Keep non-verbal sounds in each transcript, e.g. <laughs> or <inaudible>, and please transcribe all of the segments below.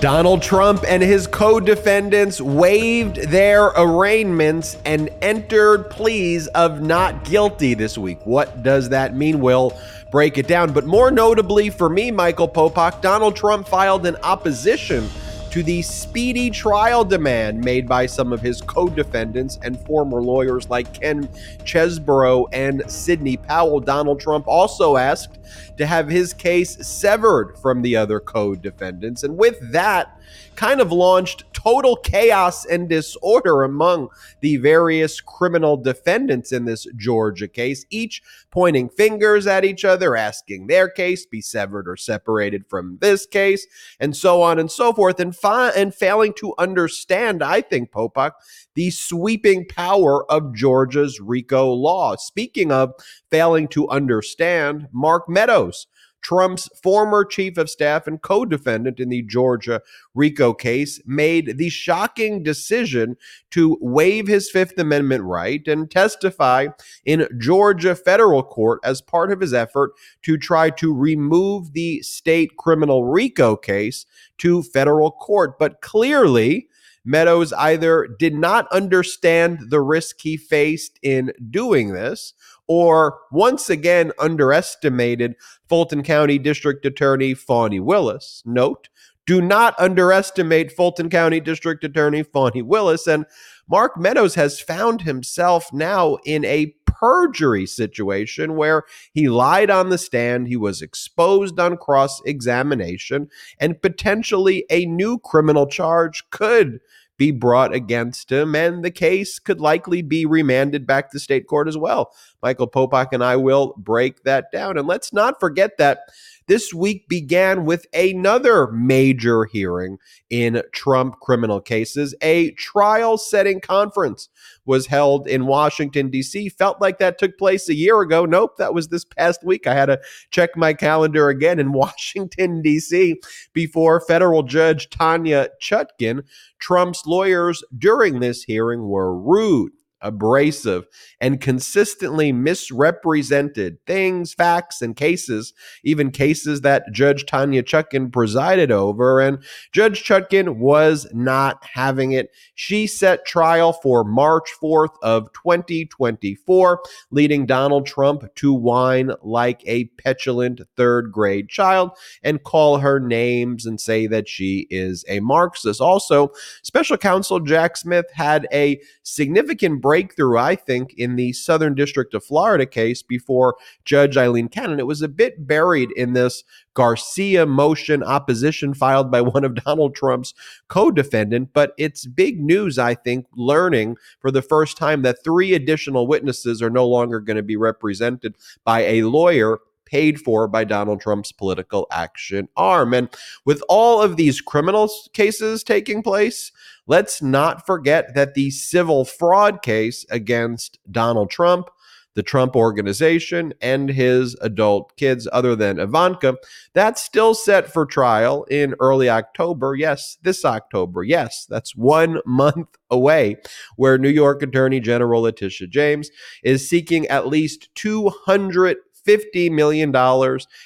Donald Trump and his co defendants waived their arraignments and entered pleas of not guilty this week. What does that mean? We'll break it down. But more notably for me, Michael Popok, Donald Trump filed an opposition to the speedy trial demand made by some of his co defendants and former lawyers like Ken Chesebro and Sidney Powell. Donald Trump also asked to have his case severed from the other co defendants. And with that, kind of launched total chaos and disorder among the various criminal defendants in this Georgia case, each pointing fingers at each other, asking their case be severed or separated from this case, and so on and so forth, and, fa- and failing to understand, I think, Popok, the sweeping power of Georgia's RICO law. Speaking of failing to understand, Mark Meadows Trump's former chief of staff and co defendant in the Georgia RICO case, made the shocking decision to waive his Fifth Amendment right and testify in Georgia federal court as part of his effort to try to remove the state criminal RICO case to federal court. But clearly, Meadows either did not understand the risk he faced in doing this or once again underestimated Fulton County District Attorney Fani Willis. Note, do not underestimate Fulton County District Attorney Fani Willis. And Mark Meadows has found himself now in a perjury situation where he lied on the stand, he was exposed on cross examination, and potentially a new criminal charge could be brought against him, and the case could likely be remanded back to state court as well. Michael Popok and I will break that down. And let's not forget that this week began with another major hearing in Trump criminal cases. A trial setting conference was held in Washington, D.C. Felt like that took place a year ago. Nope, that was this past week. I had to check my calendar again in <laughs> Washington, D.C. before federal judge Tanya Chutkan. Trump's lawyers during this hearing were rude abrasive, and consistently misrepresented things, facts, and cases, even cases that Judge Tanya Chutkan presided over. And Judge Chutkan was not having it. She set trial for March 4th of 2024, leading Donald Trump to whine like a petulant third grade child and call her names and say that she is a Marxist. Also, special counsel Jack Smith had a significant breakthrough, I think, in the Southern District of Florida case before Judge Aileen Cannon. It was a bit buried in this Garcia motion opposition filed by <laughs> one of Donald Trump's co defendant. But it's big news, I think, learning for the first time that three additional witnesses are no longer going to be represented by a lawyer paid for by Donald Trump's political action arm. And with all of these criminal cases taking place, let's not forget that the civil fraud case against Donald Trump the Trump organization and his adult kids, other than Ivanka. That's still set for trial in early October. Yes, this October. Yes, that's one <laughs> month away, where New York Attorney General Letitia James is seeking at least 200 $50 million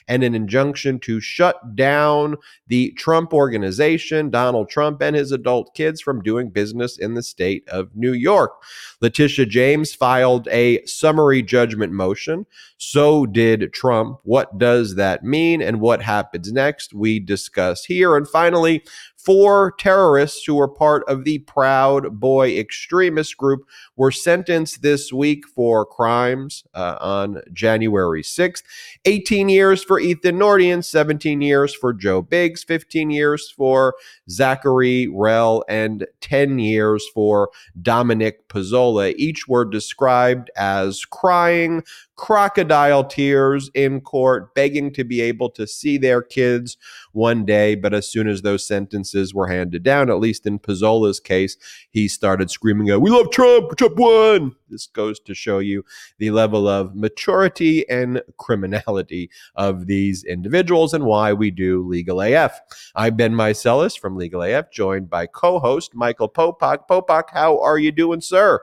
and an injunction to shut down the Trump organization, Donald Trump and his adult kids from doing business in the state of New York. Letitia James filed a summary judgment motion. So did Trump. What does that mean and what happens next? We discuss here. And finally, Four terrorists who were part of the Proud Boy extremist group were sentenced this week for crimes uh, on January 6th. 18 years for Ethan Nordean, 17 years for Joe Biggs, 15 years for Zachary Rehl, and 10 years for Dominic Pezzola. Each were described as crying, crocodile tears in court, begging to be able to see their kids one day. But as soon as those sentences were handed down, at least in Pezzola's case, he started screaming out, We love Trump, Trump won. This goes to show you the level of maturity and criminality of these individuals and why we do Legal AF. I'm Ben Meiselas from Legal AF, joined by co host Michael Popok. Popok, how are you doing, sir?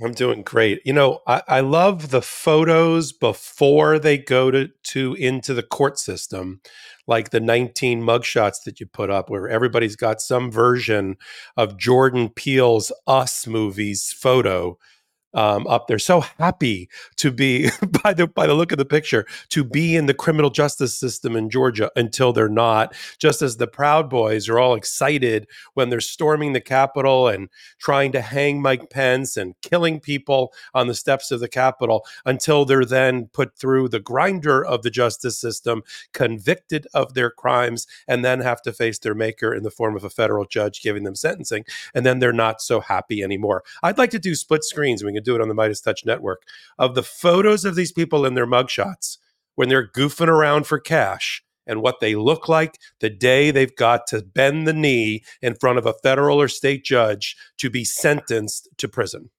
I'm doing great. You know, I, I, love the photos before they go to, to into the court system. like the 19 mugshots that you put up, where everybody's got some version of Jordan Peele's Us movies photo um, up there. So happy to be <laughs> by the by the look of the picture to be in the criminal justice system in Georgia until they're not. Just as the Proud Boys are all excited when they're storming the Capitol and trying to hang Mike Pence and killing people on the steps of the Capitol until they're then put through the grinder of the justice system, convicted of their crimes, and then have to face their maker in the form of a federal judge giving them sentencing, and then they're not so happy anymore. I'd like to do split screens. We can do it on the Meidas Touch Network of the photos of these people in their mugshots when they're goofing around for cash and what they look like the day they've got to bend the knee in front of a federal or state judge to be sentenced to prison.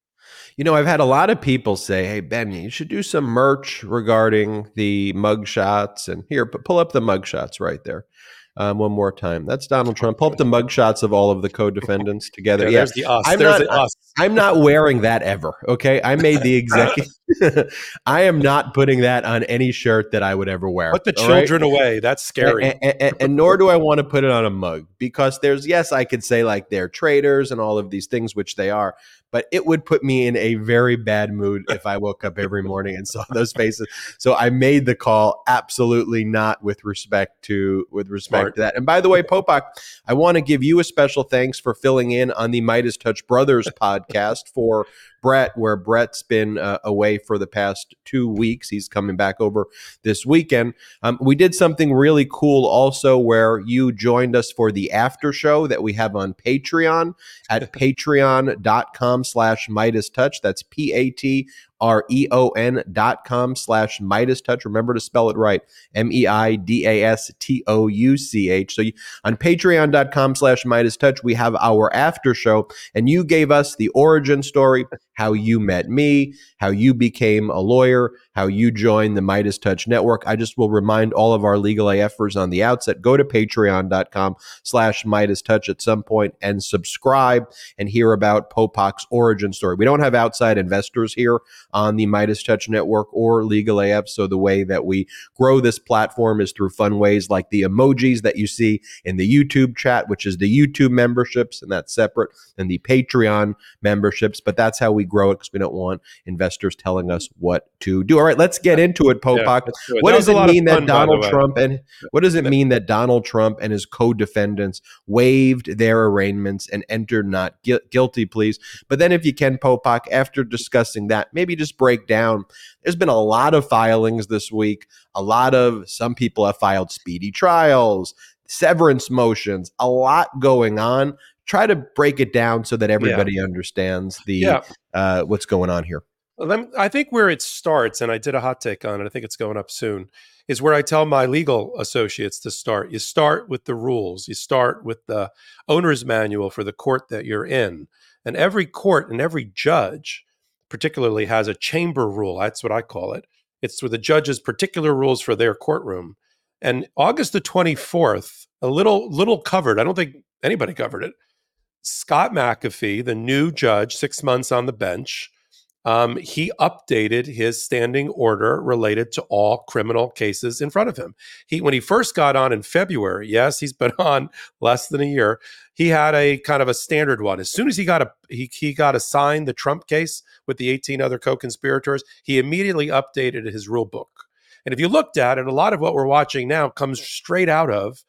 You know, I've had a lot of people say, "Hey, Ben, you should do some merch regarding the mugshots." And here, pull up the mugshots right there um, one more time. That's Donald Trump. Pull up the mugshots of all of the co-defendants <laughs> together. Yeah, there's the us. I'm there's not, the us. I'm not wearing that ever. Okay, I made the <laughs> executive. <laughs> I am not putting that on any shirt that I would ever wear. Put the children right? away. That's scary. And, and, and, and, nor do I want to put it on a mug because there's yes, I could say like they're traitors and all of these things, which they are. But it would put me in a very bad mood if I woke up every morning and saw those faces. So I made the call. Absolutely not with respect to with respect Smart. to that. And by the way, Popok, I want to give you a special thanks for filling in on the Meidas Touch Brothers podcast for Brett, where Brett's been uh, away for the past two weeks. He's coming back over this weekend. Um, we did something really cool also where you joined us for the after show that we have on Patreon at <laughs> patreon.com slash Meidas Touch. That's P-A-T R E O N dot com slash Meidas Touch. Remember to spell it right. M E I D A S T O U C H. So you, on patreon.com slash Meidas Touch, we have our after show, and you gave us the origin story, how you met me, how you became a lawyer, how you joined the Meidas Touch network. I just will remind all of our legal AFers on the outset, go to patreon.com slash Meidas Touch at some point and subscribe and hear about Popok's origin story. We don't have outside investors here on the Meidas Touch network or Legal AF. So the way that we grow this platform is through fun ways like the emojis that you see in the YouTube chat, which is the YouTube memberships, and that's separate than the Patreon memberships. But that's how we grow it because we don't want investors telling us what to do. All right, let's get into it, Popok. Yeah, what does it mean that Donald Trump and what does it mean that Donald Trump and his co-defendants waived their arraignments and entered not gu- guilty pleas? But then, if you can, Popok, after discussing that, maybe just break down. There's been a lot of filings this week. A lot of some people have filed speedy trials, severance motions, a lot going on. Try to break it down so that everybody yeah. understands the yeah. uh, what's going on here. I think where it starts, and I did a hot take on it. I think it's going up soon. Is where I tell my legal associates to start. You start with the rules. You start with the owner's manual for the court that you're in, and every court and every judge particularly has a chamber rule. That's what I call it. It's for the judge's particular rules for their courtroom. And August the 24th, a little little covered. I don't think anybody covered it. Scott McAfee, the new judge, six months on the bench, um, he updated his standing order related to all criminal cases in front of him. He, when he first got on in February, yes, he's been <laughs> on less than a year. He had a kind of a standard one. As soon as he got a he, he got assigned the Trump case with the 18 other co-conspirators, he immediately updated his rule book. And if you looked at it, a lot of what we're watching now comes straight out of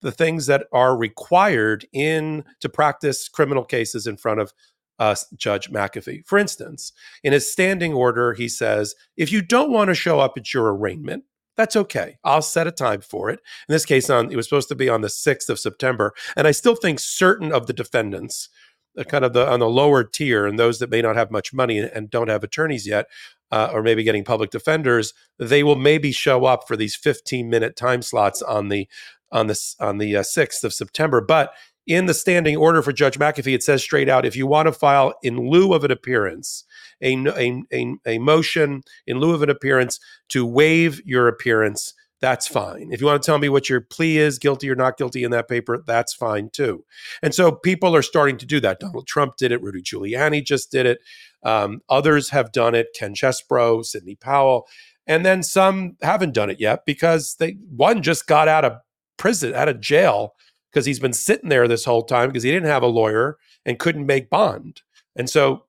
the things that are required in to practice criminal cases in front of uh, Judge McAfee. For instance, in his standing order, he says, if you don't want to show up at your arraignment, that's okay. I'll set a time for it. In this case, on it was supposed to be on the 6th of September. And I still think certain of the defendants, uh, kind of the on the lower tier and those that may not have much money and don't have attorneys yet, uh, or maybe getting public defenders, they will maybe show up for these 15 minute time slots on the on this on the uh, 6th of September. But in the standing order for Judge McAfee, it says straight out if you want to file in lieu of an appearance, a, a, a, a, motion in lieu of an appearance to waive your appearance, that's fine. If you want to tell me what your plea is, guilty or not guilty in that paper, that's fine too. And so people are starting to do that. Donald Trump did it, Rudy Giuliani just did it. Um, others have done it, Ken Chesebro, Sidney Powell. And then some haven't done it yet because they one just got out of prison, out of jail, because he's been sitting there this whole time because he didn't have a lawyer and couldn't make bond. And so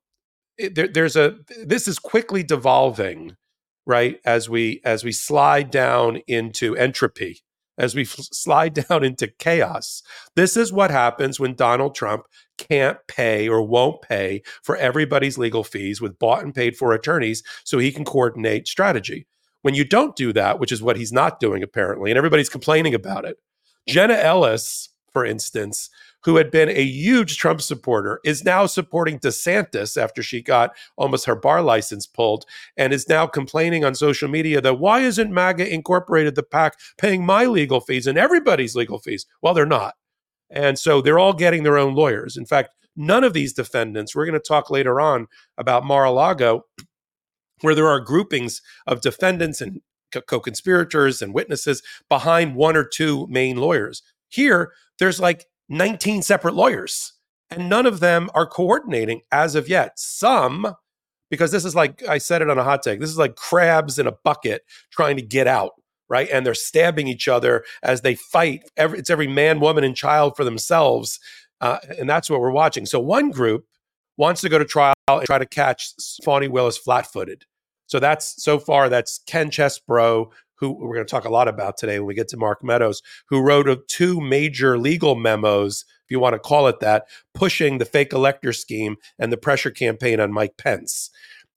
it, there, there's a this is quickly devolving, right? As we as we slide down into entropy, as we f- slide <laughs> down into chaos. This is what happens when Donald Trump can't pay or won't pay for everybody's legal fees with bought and paid for attorneys so he can coordinate strategy. When you don't do that, which is what he's not doing apparently, and everybody's complaining about it, Jenna Ellis, for instance, who had been a huge Trump supporter, is now supporting DeSantis after she got almost her bar license pulled and is now complaining on social media that why isn't MAGA Incorporated, the PAC, paying my legal fees and everybody's legal fees? Well, they're not. And so they're all getting their own lawyers. In fact, none of these defendants, we're going to talk later on about Mar a Lago, where there are groupings of defendants and co conspirators and witnesses behind one or two main lawyers. Here, there's like 19 separate lawyers, and none of them are coordinating as of yet. Some, because this is like, I said it on a hot take, this is like crabs in a bucket trying to get out. Right. And they're stabbing each other as they fight. Every, it's every man, woman, and child for themselves. Uh, and that's what we're watching. So one group wants to go to trial and try to catch Fani Willis flat footed. So that's so far, that's Ken Chesebro, who we're going to talk a lot about today when we get to Mark Meadows, who wrote two major legal memos, if you want to call it that, pushing the fake elector scheme and the pressure campaign on Mike Pence.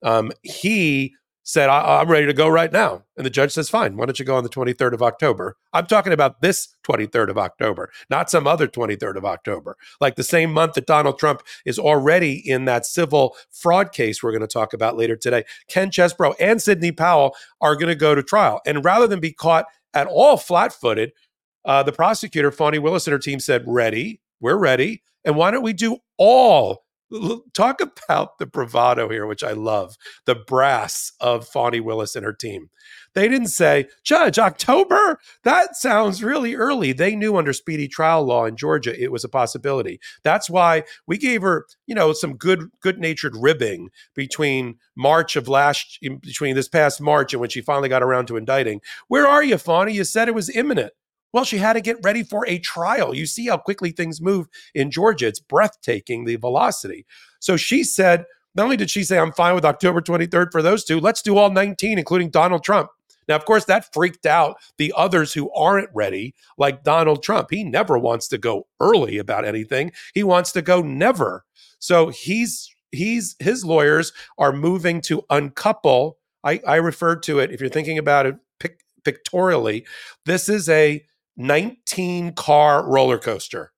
Um, he said, I- am ready to go right now. And the judge says, fine, why don't you go on the 23rd of October? I'm talking about this 23rd of October, not some other 23rd of October. Like the same month that Donald Trump is already in that civil fraud case we're going to talk about later today. Ken Chesebro and Sidney Powell are going to go to trial. And rather than be caught at all flat footed, uh, the prosecutor, Fani Willis, and her team said, ready, we're ready. And why don't we do all talk about the bravado here, which I love, the brass of Fani Willis and her team. They didn't say, Judge, October? That sounds really early. They knew under speedy trial law in Georgia it was a possibility. That's why we gave her, you know, some good good-natured ribbing between March of last between this past March and when she finally got around to indicting. Where are you, Fani? You said it was imminent. Well, she had to get ready for a trial. You see how quickly things move in Georgia. It's breathtaking, the velocity. So she said, not only did she say, I'm fine with October 23rd for those two, let's do all 19, including Donald Trump. Now, of course, that freaked out the others who aren't ready, like Donald Trump. He never wants to go early about anything. He wants to go never. So he's he's his lawyers are moving to uncouple. I, I referred to it, if you're thinking about it pic- pictorially, this is a 19 car roller coaster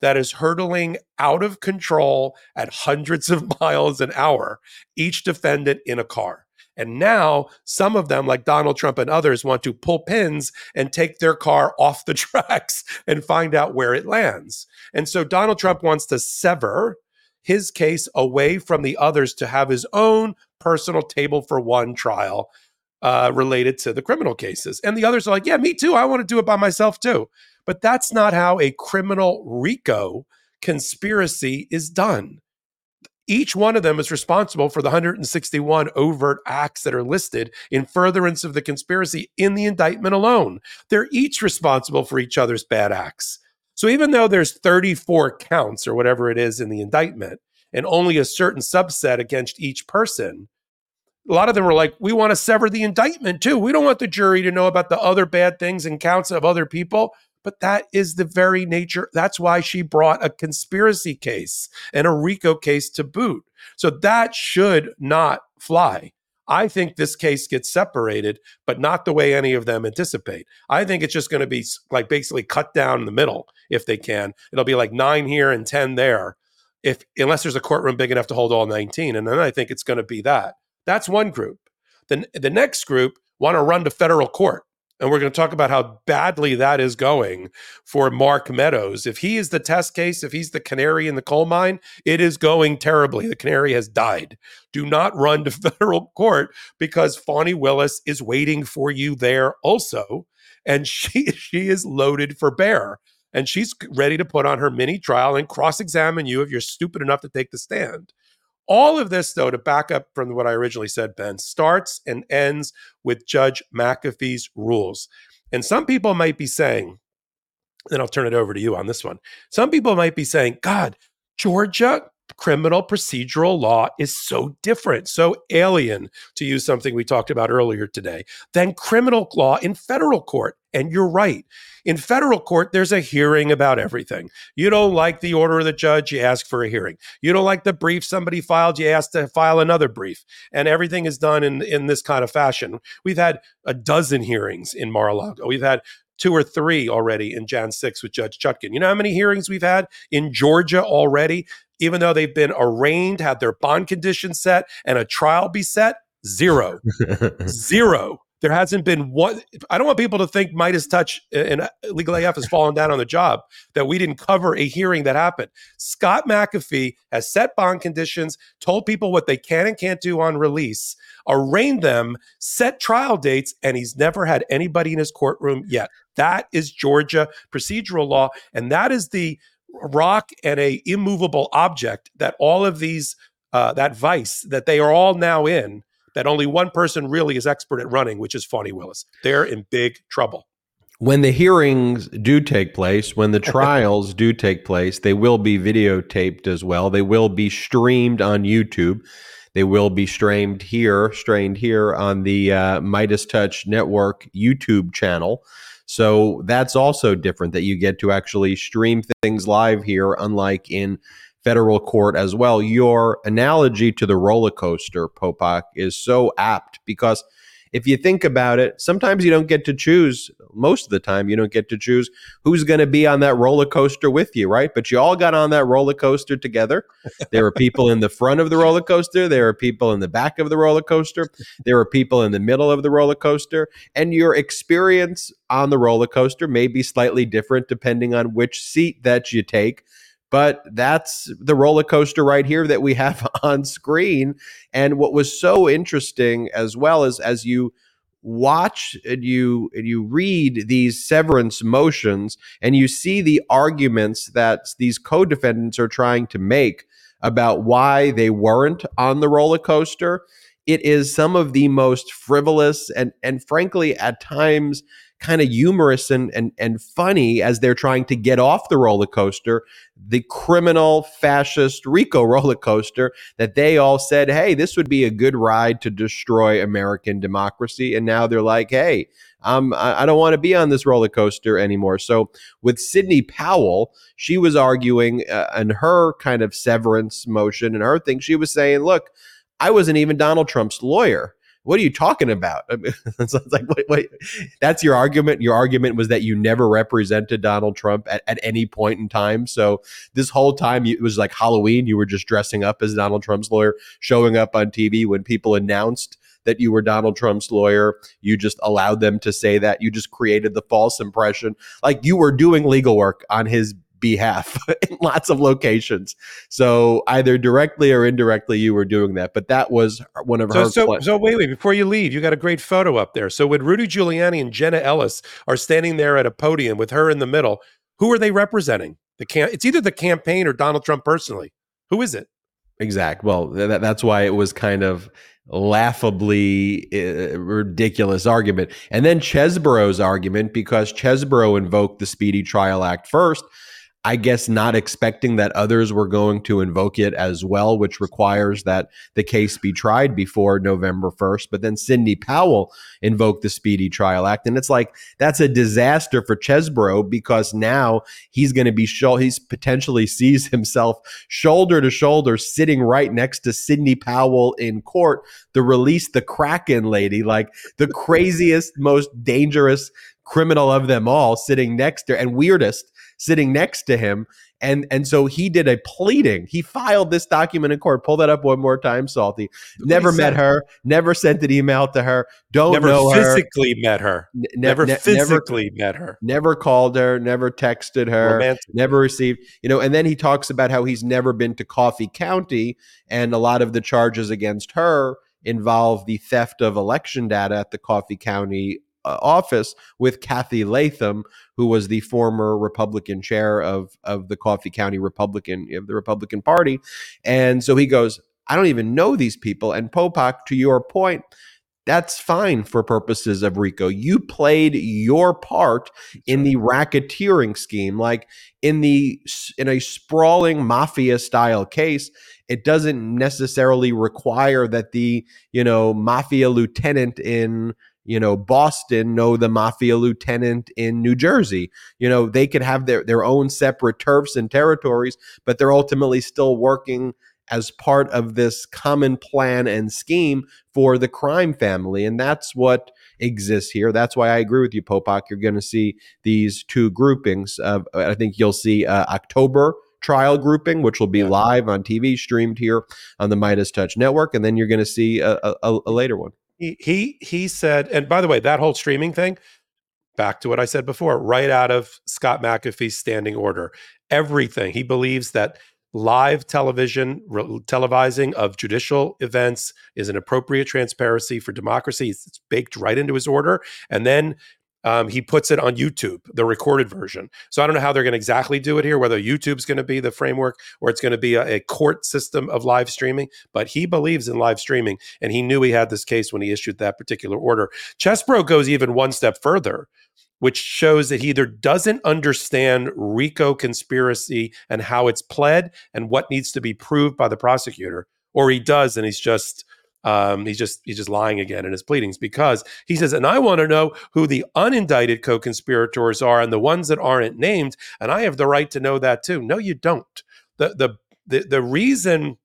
that is hurtling out of control at hundreds of <laughs> miles an hour, each defendant in a car. And now some of them, like Donald Trump and others, want to pull pins and take their car <laughs> off the tracks and find out where it lands. And so Donald Trump wants to sever his case away from the others to have his own personal table for one trial uh, related to the criminal cases. And the others are like, yeah, me too. I want to do it by myself too. But that's not how a criminal RICO conspiracy is done. Each one of them is responsible for the 161 overt acts that are listed in furtherance of the conspiracy in the indictment alone. They're each responsible for each other's bad acts. So even though there's 34 counts or whatever it is in the indictment, and only a certain subset against each person, a lot of them were like, we want to sever the indictment too. We don't want the jury to know about the other bad things and counts of other people. But that is the very nature. That's why she brought a conspiracy case and a RICO case to boot. So that should not fly. I think this case gets separated, but not the way any of them anticipate. I think it's just going to be like basically cut down the middle if they can. It'll be like nine here and 10 there, if unless there's a courtroom big enough to hold all 19. And then I think it's going to be that. That's one group. Then the next group want to run to federal court. And we're going to talk about how badly that is going for Mark Meadows. If he is the test case, if he's the canary in the coal mine, it is going terribly. The canary has died. Do not run to <laughs> federal court because Fani Willis is waiting for you there also. And <laughs> she she is loaded for bear. And she's ready to put on her mini trial and cross examine you if you're stupid enough to take the stand. All of this, though, to back up from what I originally said, Ben, starts and ends with Judge McAfee's rules. And some people might be saying, then I'll turn it over to you on this one. Some people might be saying, God, Georgia criminal procedural law is so different, so alien, to use something we talked about earlier today, than criminal law in federal court. And you're right. In federal court, there's a hearing about everything. You don't like the order of the judge, you ask for a hearing. You don't like the brief somebody filed, you ask to file another brief. And everything is done in, in this kind of fashion. We've had a dozen hearings in Mar a Lago. We've had two or three already in Jan 6 with Judge Chutkan. You know how many hearings we've had in Georgia already? Even though they've been arraigned, had their bond conditions set, and a trial be set? Zero. <laughs> Zero. There hasn't been one. I don't want people to think Meidas Touch and Legal AF has fallen down on the job, that we didn't cover a hearing that happened. Scott McAfee has set bond conditions, told people what they can and can't do on release, arraigned them, set trial dates, and he's never had anybody in his courtroom yet. That is Georgia procedural law. And that is the rock and a immovable object that all of these, uh, that vice that they are all now in that only one person really is expert at running, which is Fani Willis. They're in big trouble. When the hearings do take place, when the <laughs> trials do take place, they will be videotaped as well. They will be streamed on YouTube. They will be streamed here, strained here on the uh, Meidas Touch Network YouTube channel. So that's also different that you get to actually stream things live here, unlike in federal court as well. Your analogy to the roller coaster, Popok, is so apt because if you think about it, sometimes you don't get to choose. Most of the time, you don't get to choose who's going to be on that roller coaster with you, right? But you all got on that roller coaster together. There were people in the front of the roller coaster, there are people in the back of the roller coaster, there are people in the middle of the roller coaster, and your experience on the roller coaster may be slightly different depending on which seat that you take but that's the roller coaster right here that we have <laughs> on screen. And what was so interesting as well as as you watch and you and you read these severance motions and you see the arguments that these co-defendants are trying to make about why they weren't on the roller coaster it is some of the most frivolous and and frankly at times kind of humorous and, and and funny as they're trying to get off the roller coaster, the criminal fascist Rico <laughs> roller coaster that they all said, hey, this would be a good ride to destroy American democracy, and now they're like, hey. Um, I, I don't want to be on this roller coaster anymore. So, with Sidney Powell, she was arguing uh, in her kind of severance motion and her thing, she was saying, look, I wasn't even Donald Trump's lawyer what are you talking about? <laughs> it's like, wait, wait, that's your argument. Your argument was that you never represented Donald Trump at, at any point in time. So this whole time it was like Halloween. You were just dressing up as Donald Trump's lawyer, showing up on TV when people announced that you were Donald Trump's lawyer. You just allowed them to say that. You just created the false impression like you were doing legal work on his behalf <laughs> in lots of locations. So either directly or indirectly, you were doing that. But that was one of so, her. So, so wait, wait. Before you leave, you got a great photo up there. So when Rudy Giuliani and Jenna Ellis are standing there at a podium with her in the middle, who are they representing? The cam- It's either the campaign or Donald Trump personally. Who is it? Exact. Well, th- that's why it was kind of laughably uh, ridiculous argument. And then Chesebro's argument, because Chesebro invoked the Speedy Trial Act first, I guess not expecting that others were going to invoke it as well, which requires that the case be tried before November 1st. But then Sidney Powell invoked the Speedy Trial Act. And it's like, that's a disaster for Chesebro because now he's going to be, sh- he's potentially sees himself shoulder to shoulder sitting right next to Sidney Powell in court, the release the Kraken lady, like the craziest, most dangerous criminal of them all sitting next to and weirdest sitting next to him. And and so he did a pleading. He filed this document in court. Pull that up one more time, Salty. Never met her. Never sent an email to her. Don't never know physically met her. Ne- never ne- physically never, met her. Never called her. Never texted her. Romantic. Never received. You know. And then he talks about how he's never been to Coffee County, and a lot of the charges against her involve the theft of election data at the Coffee County Uh, office with Cathy Latham, who was the former Republican chair of of the Coffee County Republican of the Republican Party, and so he goes, I don't even know these people. And Popok, to your point, that's fine for purposes of RICO. You played your part in the racketeering scheme. Like in the in a sprawling mafia style case, it doesn't necessarily require that the, you know, mafia lieutenant in you know Boston know the mafia lieutenant in New Jersey. You know, they could have their their own separate turfs and territories, but they're ultimately still working as part of this common plan and scheme for the crime family. And that's what exists here. That's why I agree with you, Popok. You're going to see these two groupings. Of, I think you'll see uh, October trial grouping, which will be yeah. live on TV, streamed here on the Meidas Touch network. And then you're going to see a, a, a later one. He, he, said, and by the way, that whole streaming thing, back to what I said before, right out of Scott McAfee's standing order. Everything. He believes that live television re- televising of judicial events is an appropriate transparency for democracy it's, it's baked right into his order and then um, he puts it on youtube the recorded version. So i don't know how they're going to exactly do it here whether youtube's going to be the framework or it's going to be a, a court system of live streaming but he believes in live streaming and he knew he had this case when he issued that particular order. Chesebro goes even one step further which shows that he either doesn't understand RICO conspiracy and how it's pled and what needs to be proved by the prosecutor, or he does and he's just um, he's just he's just lying again in his pleadings because he says, and I want to know who the unindicted co-conspirators are and the ones that aren't named, and I have the right to know that too. No, you don't. The the the, the reason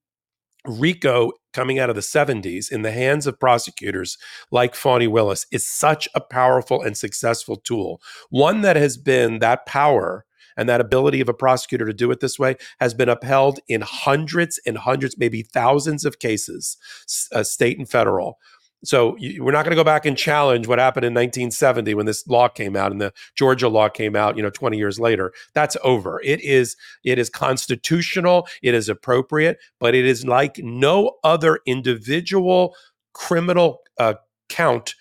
RICO coming out of the 70s in the hands of prosecutors like Fani Willis is such a powerful and successful tool. One that has been that power and that ability of a prosecutor to do it this way has been upheld in hundreds and hundreds, maybe thousands of cases, uh, state and federal, so you, we're not going to go back and challenge what happened in 1970 when this law came out and the Georgia law came out, you know, 20 years later. That's over. It is it is constitutional, it is appropriate, but it is like no other individual criminal uh, count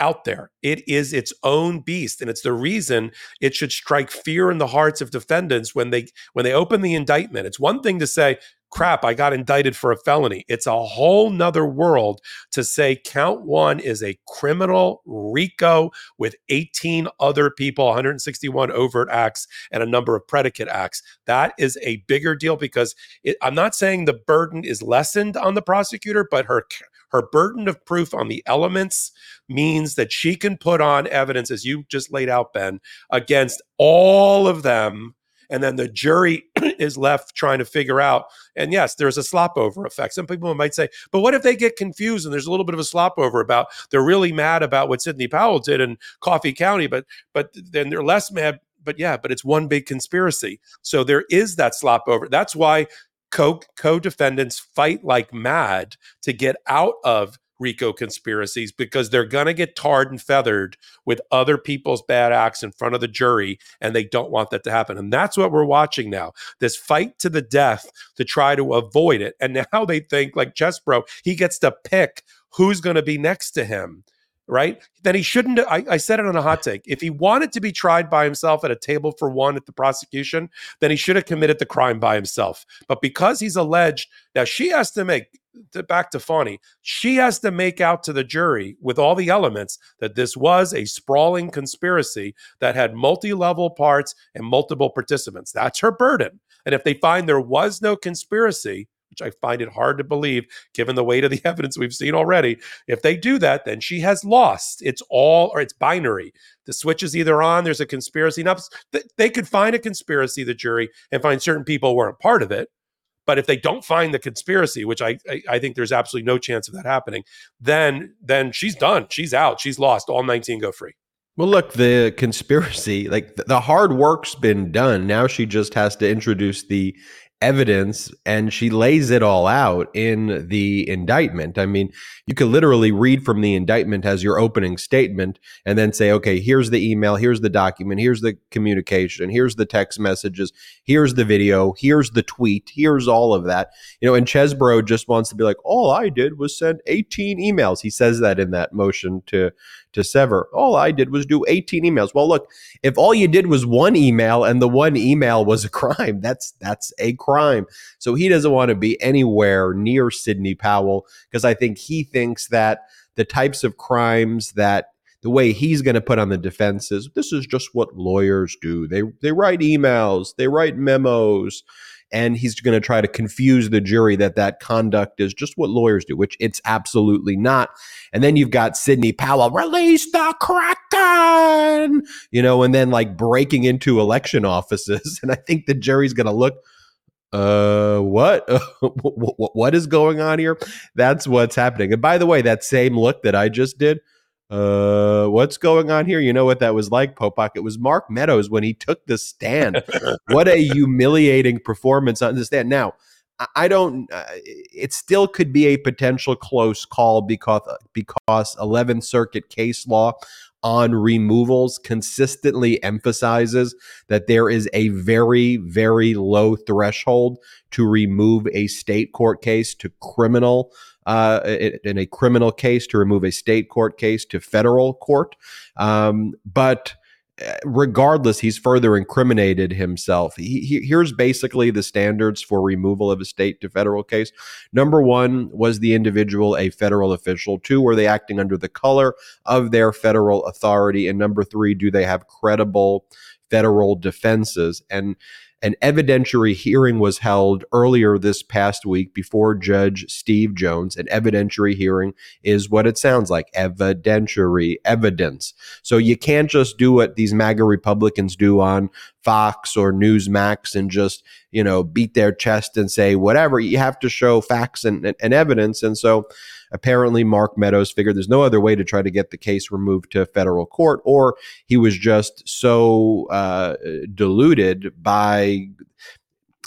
out there. It is its own beast and it's the reason it should strike fear in the hearts of defendants when they when they open the indictment. It's one thing to say crap, I got indicted for a felony. It's a whole nother world to say count one is a criminal RICO with 18 other people, 161 overt acts, and a number of predicate acts. That is a bigger deal because it, I'm not saying the burden is lessened on the prosecutor, but her her burden of proof on the elements means that she can put on evidence, as you just laid out, Ben, against all of them and then the jury <clears throat> is left trying to figure out. And yes, there's a slop over effect. Some people might say, but what if they get confused and there's a little bit of a slop over about they're really mad about what Sidney Powell did in Coffee County, but but then they're less mad. But yeah, but it's one big conspiracy. So there is that slop over. That's why co defendants fight like mad to get out of RICO conspiracies because they're going to get tarred and feathered with other people's bad acts in front of the jury, and they don't want that to happen. And that's what we're watching now this fight to the death to try to avoid it. And <laughs> now they think, like Chesebro, he gets to pick who's going to be next to him right? Then he shouldn't. I, I, said it on a hot take. If he wanted to be tried by himself at a table for one at the prosecution, then he should have committed the crime by himself. But because he's alleged, now she has to make to, back to Fani, she has to make out to the jury with all the elements that this was a sprawling conspiracy that had multi-level parts and multiple participants. That's her burden. And if they find there was no conspiracy, which I find it hard to believe given the weight of the <laughs> evidence we've seen already. If they do that, then she has lost. It's all or it's binary. The switch is either on, there's a conspiracy. Now, they could find a conspiracy, the jury, and find certain people weren't part of it. But if they don't find the conspiracy, which I, I, I think there's absolutely no chance of that happening, then then she's done. She's out. She's lost. All 19 go free. Well, look, the conspiracy, like the hard work's been done. Now she just has to introduce the evidence and she lays it all out in the indictment. I mean, you could literally read from the indictment as your opening statement and then say, okay, here's the email, here's the document, here's the communication, here's the text messages, here's the video, here's the tweet, here's all of that. You know, and Chesebro just wants to be like, all I did was send 18 emails. He says that in that motion to to sever. All I did was do 18 emails. Well, look, if all you did was one email and the one email was a <laughs> crime, that's that's a crime. So he doesn't want to be anywhere near Sidney Powell because I think he thinks that the types of crimes that the way he's going to put on the defenses. This is just what lawyers do. They they write emails, they write memos, and he's going to try to confuse the jury that that conduct is just what lawyers do, which it's absolutely not. And then you've got Sidney Powell, release the Kraken, you know, and then like breaking into election <laughs> offices, and I think the jury's going to look uh <laughs> what what is going on here that's what's happening and by the way that same look that i just did uh, what's going on here? You know what that was like, Popok? It was Mark Meadows when he took the stand. <laughs> what a humiliating performance on the stand. Now, I don't. Uh, it still could be a potential close call because because 11th Circuit case law on removals consistently emphasizes that there is a very very low threshold to remove a state court case to criminal uh, in a criminal case to remove a state court case to federal court. Um, but Eh, regardless, he's further incriminated himself. He, he, here's basically the standards for removal of a state to federal case. Number one, was the individual a federal official? Two, were they acting under the color of their federal authority? And number three, do they have credible federal defenses? And an evidentiary hearing was held earlier this past week before Judge Steve Jones. An evidentiary hearing is what it sounds like evidentiary evidence. So you can't just do what these MAGA Republicans do on Fox or Newsmax and just, you know, beat their chest and say whatever. You have to show facts and, and, and evidence. And so apparently Mark Meadows figured there's no other way to try to get the case removed to federal court, or he was just so uh, deluded by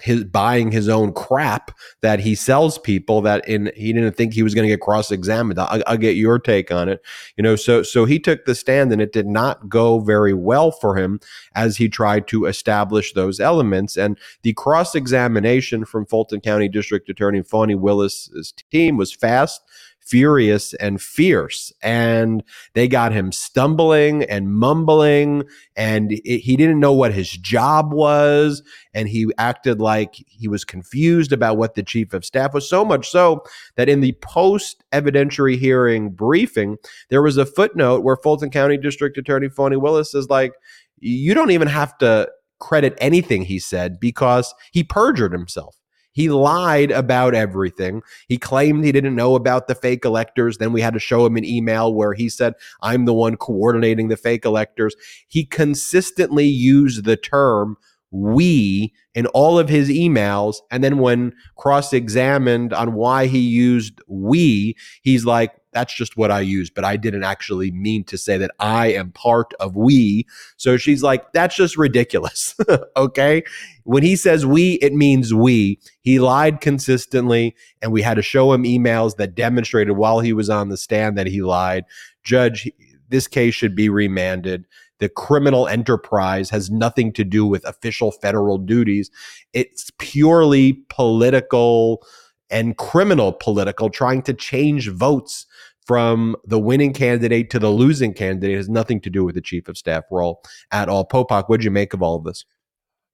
his buying his own crap that he sells people that in he didn't think he was going to get cross examined. I'll, I'll, get your take on it. You know, so so he took the stand and it did not go very well for him as he tried to establish those elements. And the cross examination from Fulton County District Attorney Fani Willis's team was fast furious and fierce. And they got him stumbling and mumbling, and it, he didn't know what his job was. And he acted like he was confused about what the chief of staff was, so much so that in the post evidentiary hearing briefing, there was a footnote where Fulton County District Attorney Fani Willis is like, you don't even have to credit anything he said because he perjured himself. He lied about everything. He claimed he didn't know about the fake electors. Then we had to show him an email where he said, I'm the one coordinating the fake electors. He consistently used the term we in all of his emails. And then when cross examined on why he used we, he's like, that's just what I use, but I didn't actually mean to say that I am part of we. So she's like, that's just ridiculous. <laughs> okay. When he says we, it means we. He lied consistently, and we had to show him emails that demonstrated while he was on the stand that he lied. Judge, this case should be remanded. The criminal enterprise has nothing to do with official federal duties. It's purely political and criminal political, trying to change votes from the winning candidate to the losing candidate it has nothing to do with the chief of staff role at all. Popok, what did you make of all of this?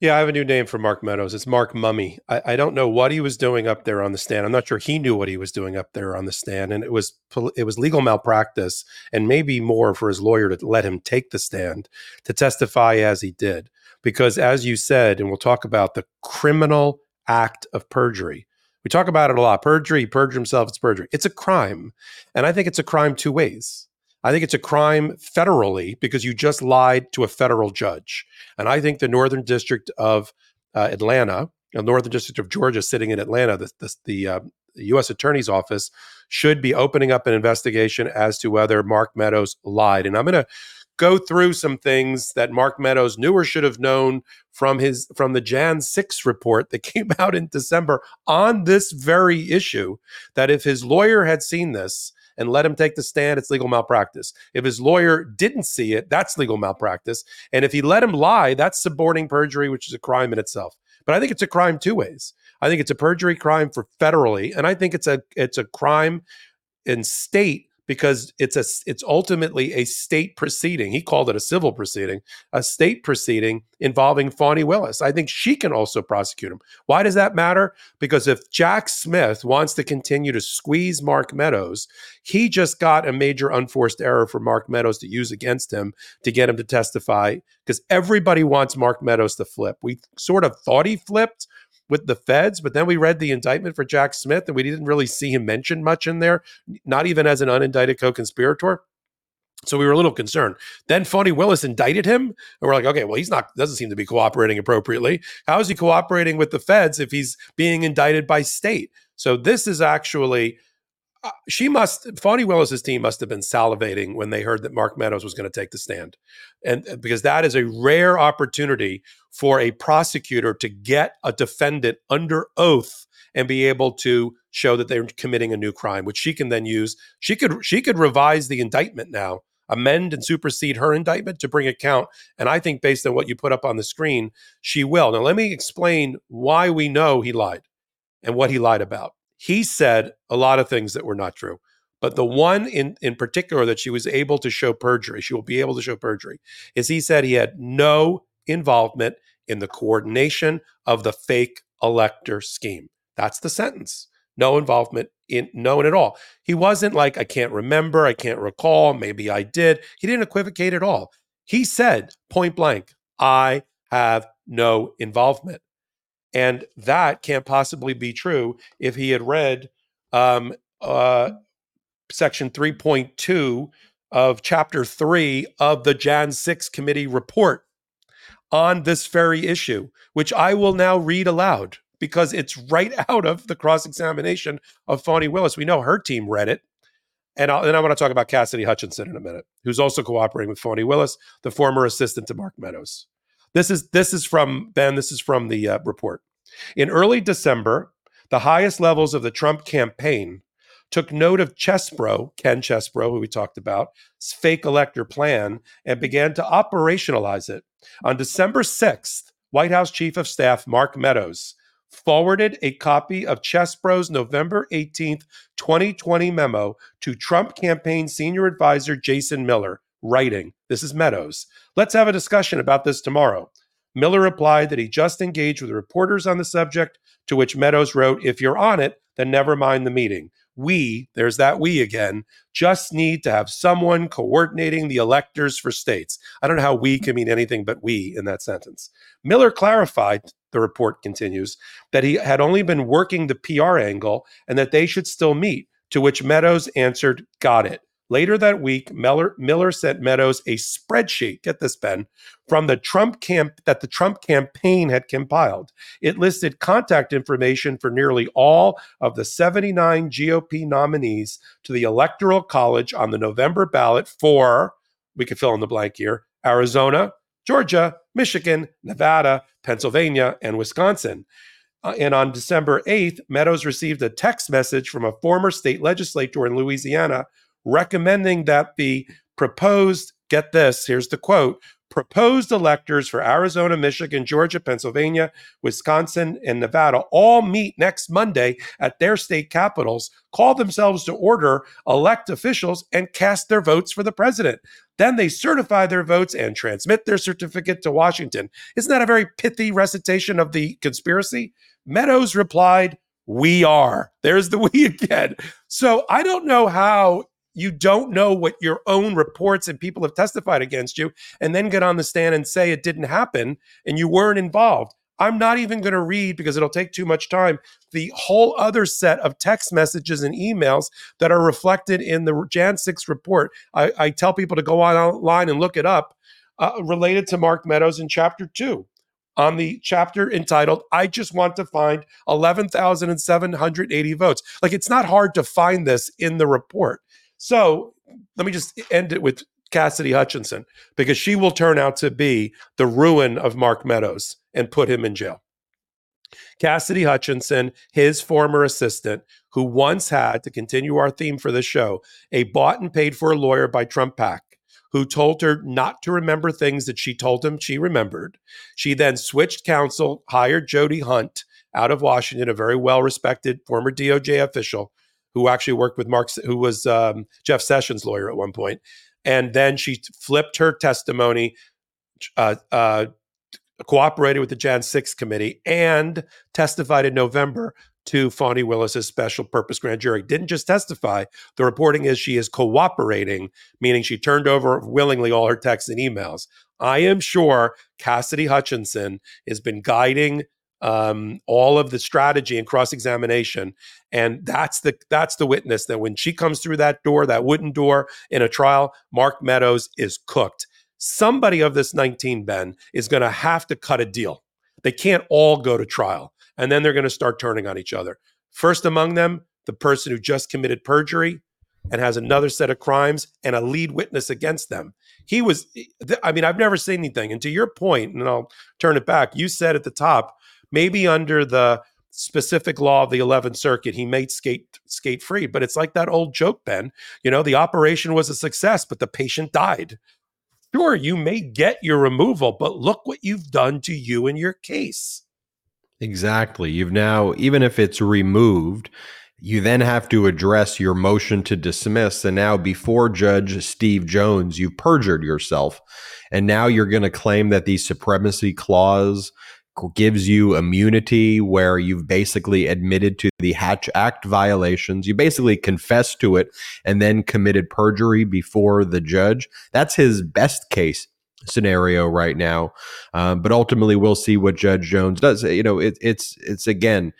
Yeah, I have a new name for Mark Meadows. It's Mark Mummy. I, I, don't know what he was doing up there on the stand. I'm not sure he knew what he was doing up there on the stand, and it was it was legal malpractice, and maybe more for his lawyer to let him take the stand to testify as he did, because as you said, and we'll talk about the criminal act of perjury. We talk about it a lot. Perjury, perjure himself, it's perjury. It's a crime, and I think it's a crime two ways. I think it's a crime federally because you just lied to a federal judge. And I think the Northern District of uh, Atlanta, the Northern District of Georgia, sitting in Atlanta, the, the, the uh, U.S. Attorney's Office should be opening up an investigation as to whether Mark Meadows lied. And I'm going to go through some things that Mark Meadows knew or should have known from his from the Jan 6 report that <laughs> came out in December on this very issue that if his lawyer had seen this and let him take the stand, it's legal malpractice. If his lawyer didn't see it, that's legal malpractice. And if he let him lie, that's suborning perjury, which is a crime in itself. But I think it's a crime two ways. I think it's a perjury crime for federally, and I think it's a it's a crime in state because it's a it's ultimately a state proceeding. He called it a civil proceeding, a state proceeding involving Fani Willis. I think she can also prosecute him. Why does that matter? Because if Jack Smith wants to continue to squeeze Mark Meadows, he just got a major unforced error for Mark Meadows to use against him to get him to testify because everybody wants Mark Meadows to flip. We sort of thought he flipped with the feds, but then we read the indictment for Jack Smith and we didn't really see him mentioned much in there, not even as an unindicted co conspirator. So we were a little concerned. Then Fani Willis indicted him, and we're like, okay, well, he's not doesn't seem to be cooperating appropriately. How is he cooperating with the feds if he's being indicted by state? So this is actually uh, she must Fani Willis's team must have been salivating when they heard that Mark Meadows was going to take the stand, and uh, because that is a rare opportunity for a prosecutor to get a defendant under oath and be able to show that they're committing a new crime, which she can then use. She could she could revise the indictment now, amend and supersede her indictment to bring account. And I think based on what you put up on the screen, she will. Now let me explain why we know he lied and what he lied about he said a lot of things that were not true. But the one in, in particular that she was able to show perjury, she will be able to show perjury, is he said he had no involvement in the coordination of the fake elector scheme. That's the sentence. No involvement in no one at all. He wasn't like, I can't remember, I can't recall, maybe I did. He didn't equivocate at all. He said point blank, I have no involvement. And that can't possibly be true if he had read um, uh, section 3.2 of chapter 3 of the Jan 6 committee report on this very issue, which I will now read aloud because it's right <laughs> out of the cross examination of Fani Willis. We know her team read it. And I'll, then I want to talk about Cassidy Hutchinson in a minute, who's also cooperating with Fani Willis, the former assistant to Mark Meadows. This is this is from Ben. This is from the uh, report. In early December, the highest levels of the Trump campaign took note of Chesebro, Ken Chesebro, who we talked about, fake elector plan, and began to operationalize it. On December 6th, White House Chief of Staff Mark Meadows forwarded a copy of Chesebro's November 18th, 2020 memo to Trump campaign senior advisor Jason Miller, writing, This is Meadows. Let's have a discussion about this tomorrow. Miller replied that he just engaged with reporters on the subject, to which Meadows wrote, If you're on it, then never mind the meeting. We, there's that we again, just need to have someone coordinating the electors for states. I don't know how we mm-hmm. can mean anything but we in that sentence. Miller clarified, the report continues, that he had only been working the PR angle and that they should still meet, to which Meadows answered, Got it. Later that week, Miller, Miller sent Meadows a spreadsheet, get this, Ben, from the Trump camp that the Trump campaign had compiled. It listed contact information for nearly all of the 79 GOP nominees to the Electoral College on the November ballot for, we could fill in the blank here, Arizona, Georgia, Michigan, Nevada, Pennsylvania, and Wisconsin. Uh, and on December 8th, Meadows received a text message from a former state legislator in Louisiana recommending that the proposed, get this, here's the quote proposed electors for Arizona, Michigan, Georgia, Pennsylvania, Wisconsin, and Nevada all meet next Monday at their state capitals, call themselves to order, elect officials, and cast their votes for the president. Then they certify their votes and transmit their certificate to Washington. Isn't that a very pithy recitation of the conspiracy? Meadows replied, We are. There's the <laughs> we again. So I don't know how you don't know what your own reports and people have testified against you and then get on the stand and say it didn't happen and you weren't involved. I'm not even going to read because it'll take too much time. The whole other set of text messages and emails that are reflected in the Jan 6 report. I, I tell people to go online and look it up uh, related to Mark Meadows in chapter two on the chapter entitled I just want to find 11,780 votes. Like it's not hard to find this in the report. So let me just end it with Cassidy Hutchinson because she will turn out to be the ruin of Mark Meadows and put him in jail. Cassidy Hutchinson, his former assistant, who once had, to continue our theme for the show, a bought and paid for lawyer by Trump PAC, who told her not to remember things that she told him she remembered. She then switched counsel, hired Jody Hunt out of Washington, a very well respected former DOJ official, who actually worked with Mark, who was um, Jeff Sessions' lawyer at one point, and then she flipped her testimony, uh, uh, cooperated with the Jan 6 committee, and testified in November to Fani Willis's special purpose grand jury. Didn't just testify. The reporting is she is cooperating, meaning she turned over willingly all her texts and emails. I am sure Cassidy Hutchinson has been guiding um, all of the strategy and cross examination, and that's the that's the witness that when she comes through that door, that wooden door in a trial, Mark Meadows is cooked. Somebody of this 19 Ben is going to have to cut a deal. They can't all go to trial and then they're going to start turning on each other. First among them, the person who just committed perjury and has another set of crimes and a lead witness against them. He was, I mean, I've never seen anything. And to your point, and I'll turn it back, you said at the top, maybe under the specific law of the 11th circuit he made skate skate free but it's like that old joke ben you know the operation was a success but the patient died sure you may get your removal but look what you've done to you and your case Exactly. You've now, even if it's removed, you then have to address your motion to dismiss. And now, before Judge Steve Jones, you've perjured yourself. And now you're going to claim that the supremacy clause gives you immunity where you've basically admitted to the Hatch Act violations. You basically confessed to it and then committed perjury before the judge. That's his best case scenario right now. Um, but ultimately, we'll see what Judge Jones does. You know, it, it's it's again.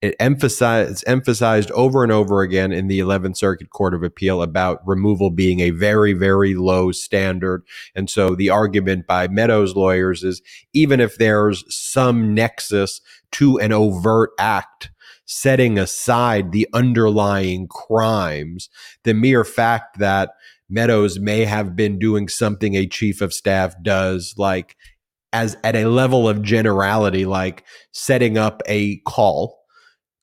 It emphasized it's emphasized over and over again in the 11th Circuit Court of Appeal about removal being a very very low standard, and so the argument by Meadows lawyers is even if there's some nexus to an overt act, setting aside the underlying crimes, the mere fact that Meadows may have been doing something a chief of staff does, like as at a level of generality, like setting up a call.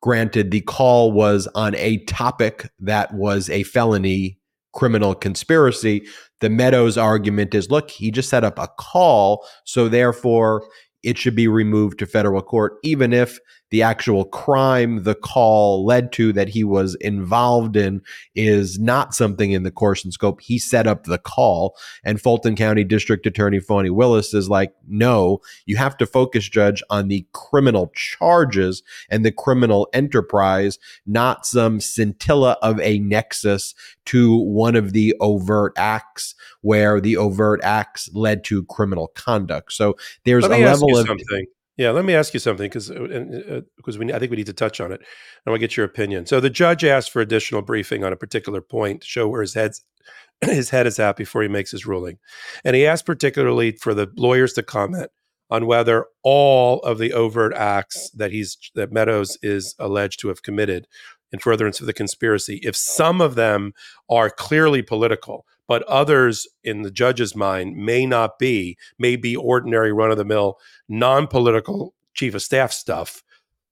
Granted, the call was on a topic that was a felony criminal conspiracy. The Meadows argument is look, he just set up a call. So therefore, it should be removed to federal court, even if the actual crime the call led to that he was involved in is not something in the course and scope. He set up the call. And Fulton County District Attorney Fani Willis is like, no, you have to focus, Judge, on the criminal charges and the criminal enterprise, not some scintilla of a nexus to one of the overt acts where the overt acts led to criminal conduct. So there's a level of something. Yeah, let me ask you something because because uh, we I think we need to touch on it. I want to get your opinion. So the judge asked for additional briefing on a particular point to show where his head's <clears throat> his head is at before he makes his ruling, and he asked particularly for the lawyers to comment on whether all of the overt acts that he's that Meadows is alleged to have committed in furtherance of the conspiracy, if some of them are clearly political, but others in the judge's mind may not be, may be ordinary run of the mill, non political chief of staff stuff.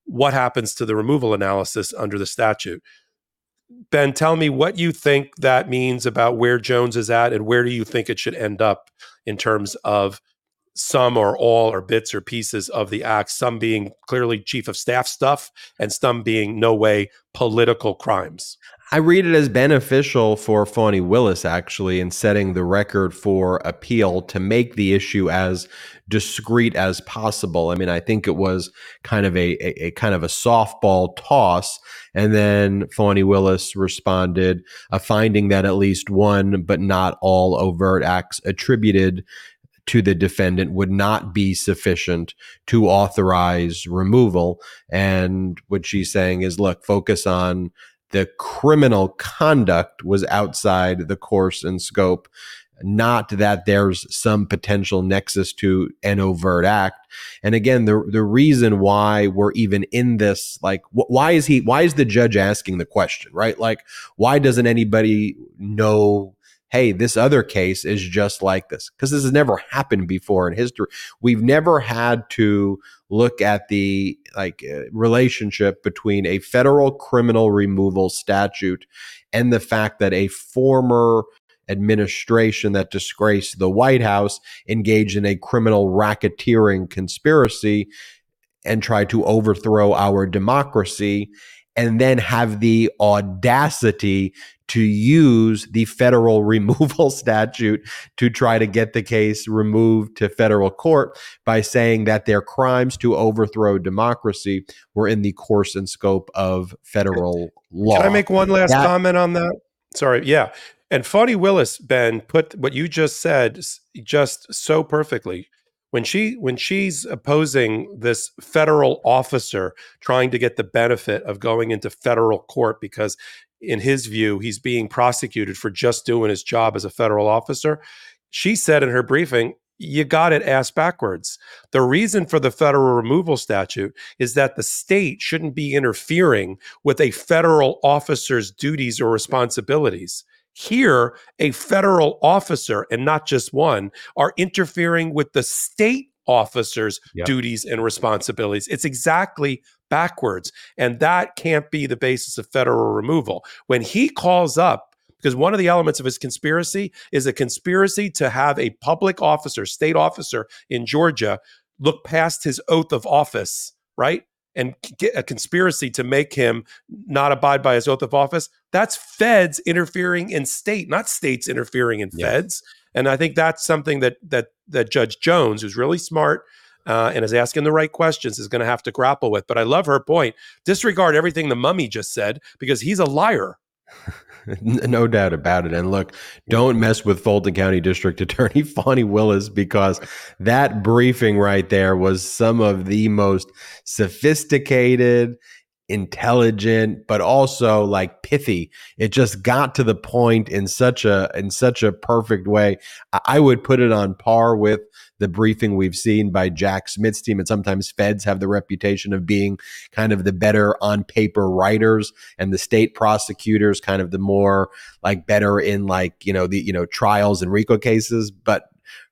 What happens to the removal analysis under the statute? Ben, tell me what you think that means about where Jones is at and where do you think it should end up in terms of some or all or bits or pieces of the act, some being clearly chief of staff stuff and some being no way political crimes. I read it as beneficial for Fani Willis actually in setting the record for appeal to make the issue as discreet as possible. I mean, I think it was kind of a, a, a kind of a softball toss. And then Fani Willis responded, a finding that at least one, but not all overt acts attributed to the defendant would not be sufficient to authorize removal. And what she's saying is, look, focus on the criminal conduct was outside the course and scope not that there's some potential nexus to an overt act. And again the the reason why we're even in this like wh- why is he why is the judge asking the question right? Like why doesn't anybody know hey, this other case is just like this? Because this has never happened before in history. We've never had to look at the like uh, relationship between a federal criminal removal statute and the fact that a former administration that disgraced the White House engaged in a criminal racketeering conspiracy and tried to overthrow our democracy and then have the audacity to use the federal <laughs> removal statute to try to get the case removed to federal court by saying that their crimes to overthrow democracy were in the course and scope of federal law. Can I make one last that, comment on that? Sorry. Yeah. And Fani Willis, Ben, put what you just said just so perfectly when she when she's opposing this federal officer trying to get the benefit of going into federal court because in his view he's being prosecuted for just doing his job as a federal officer she said in her briefing you got it ass backwards. The reason for the federal removal statute is that the state shouldn't be interfering with a federal officer's duties or responsibilities. Here, a federal officer, and not just one, are interfering with the state officer's yep. duties and responsibilities. It's exactly backwards. And that can't be the basis of federal removal. When he calls up, because one of the elements of his conspiracy is a conspiracy to have a public officer, state officer in Georgia, look past his oath of office, right? And get a conspiracy to make him not abide by his oath of office, that's feds interfering in state, not states interfering in yeah. feds. And I think that's something that that that Judge Jones, who's really smart uh, and is asking the right questions, is going to have to grapple with. But I love her point. Disregard everything the mummy just said because he's a liar. <laughs> no doubt about it. And look, don't mess with Fulton County District <laughs> Attorney Fani Willis because that briefing right there was some of the most sophisticated, intelligent, but also like pithy. It just got to the point in such a in such a perfect way. I would put it on par with the briefing we've seen by Jack Smith's team. And sometimes feds have the reputation of being kind of the better on paper writers and the state prosecutors kind of the more like better in like, you know, the, you know, trials and RICO cases. But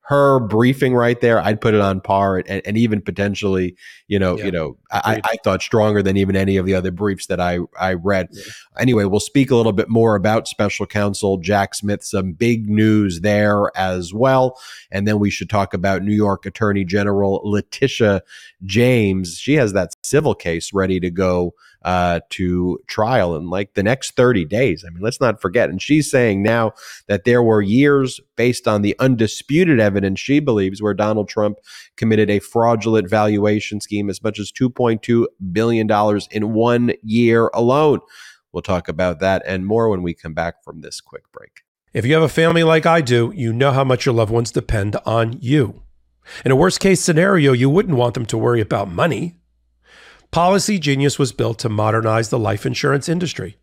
her briefing right there, I'd put it on par and, and even potentially, you know, yeah. you know, I, I, thought stronger than even any of the other briefs that I I read. Yeah. Anyway, we'll speak a little bit more about special counsel Jack Smith. Some big news there as well, and then we should talk about New York Attorney General Letitia James. She has that civil case ready to go uh, to trial in like the next 30 days. I mean, let's not forget. And she's saying now that there were years based on the undisputed evidence she believes where Donald Trump committed a fraudulent valuation scheme as much as $2.2 billion in one year alone. We'll talk about that and more when we come back from this quick break. If you have a family like I do, you know how much your loved ones depend on you. In a worst case scenario, you wouldn't want them to worry about money. Policy Genius was built to modernize the life insurance industry.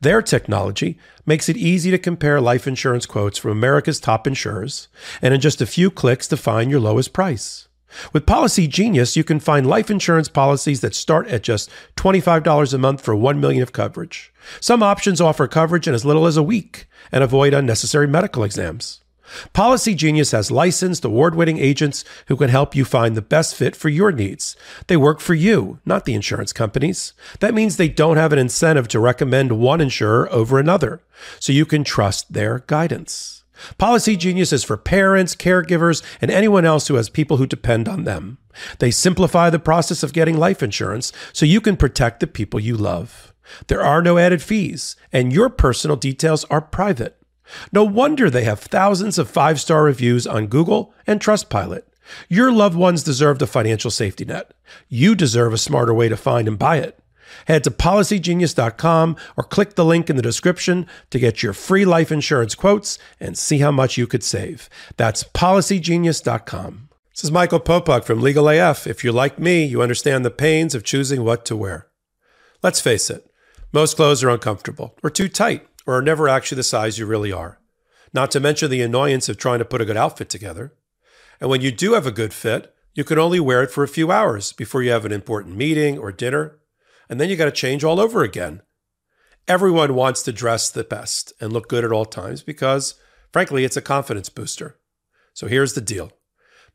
Their technology makes it easy to compare life insurance quotes from America's top insurers and in just a few clicks to find your lowest price. With Policy Genius, you can find life insurance policies that start at just $25 a month for 1 million of coverage. Some options offer coverage in as little as a week and avoid unnecessary medical exams. Policy Genius has licensed, award winning agents who can help you find the best fit for your needs. They work for you, not the insurance companies. That means they don't have an incentive to recommend one insurer over another, so you can trust their guidance. Policy Genius is for parents, caregivers, and anyone else who has people who depend on them. They simplify the process of getting life insurance so you can protect the people you love. There are no added fees, and your personal details are private. No wonder they have thousands of five star reviews on Google and Trustpilot. Your loved ones deserve the financial safety net. You deserve a smarter way to find and buy it. Head to policygenius.com or click the link in the description to get your free life insurance quotes and see how much you could save. That's policygenius.com. This is Michael Popok from Legal AF. If you're like me, you understand the pains of choosing what to wear. Let's face it, most clothes are uncomfortable or too tight or are never actually the size you really are. Not to mention the annoyance of trying to put a good outfit together. And when you do have a good fit, you can only wear it for a few hours before you have an important meeting or dinner, and then you got to change all over again. Everyone wants to dress the best and look good at all times because, frankly, it's a confidence booster. So here's the deal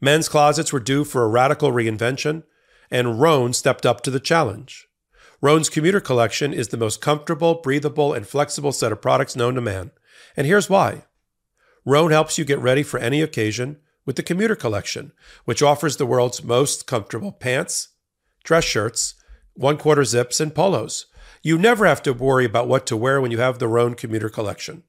men's closets were due for a radical reinvention, and Rhone stepped up to the challenge. Rhone's commuter collection is the most comfortable, breathable, and flexible set of products known to man. And here's why. Rhone helps you get ready for any occasion with the commuter collection, which offers the world's most comfortable pants, dress shirts, one quarter zips, and polos. You never have to worry about what to wear when you have the Rhone commuter collection.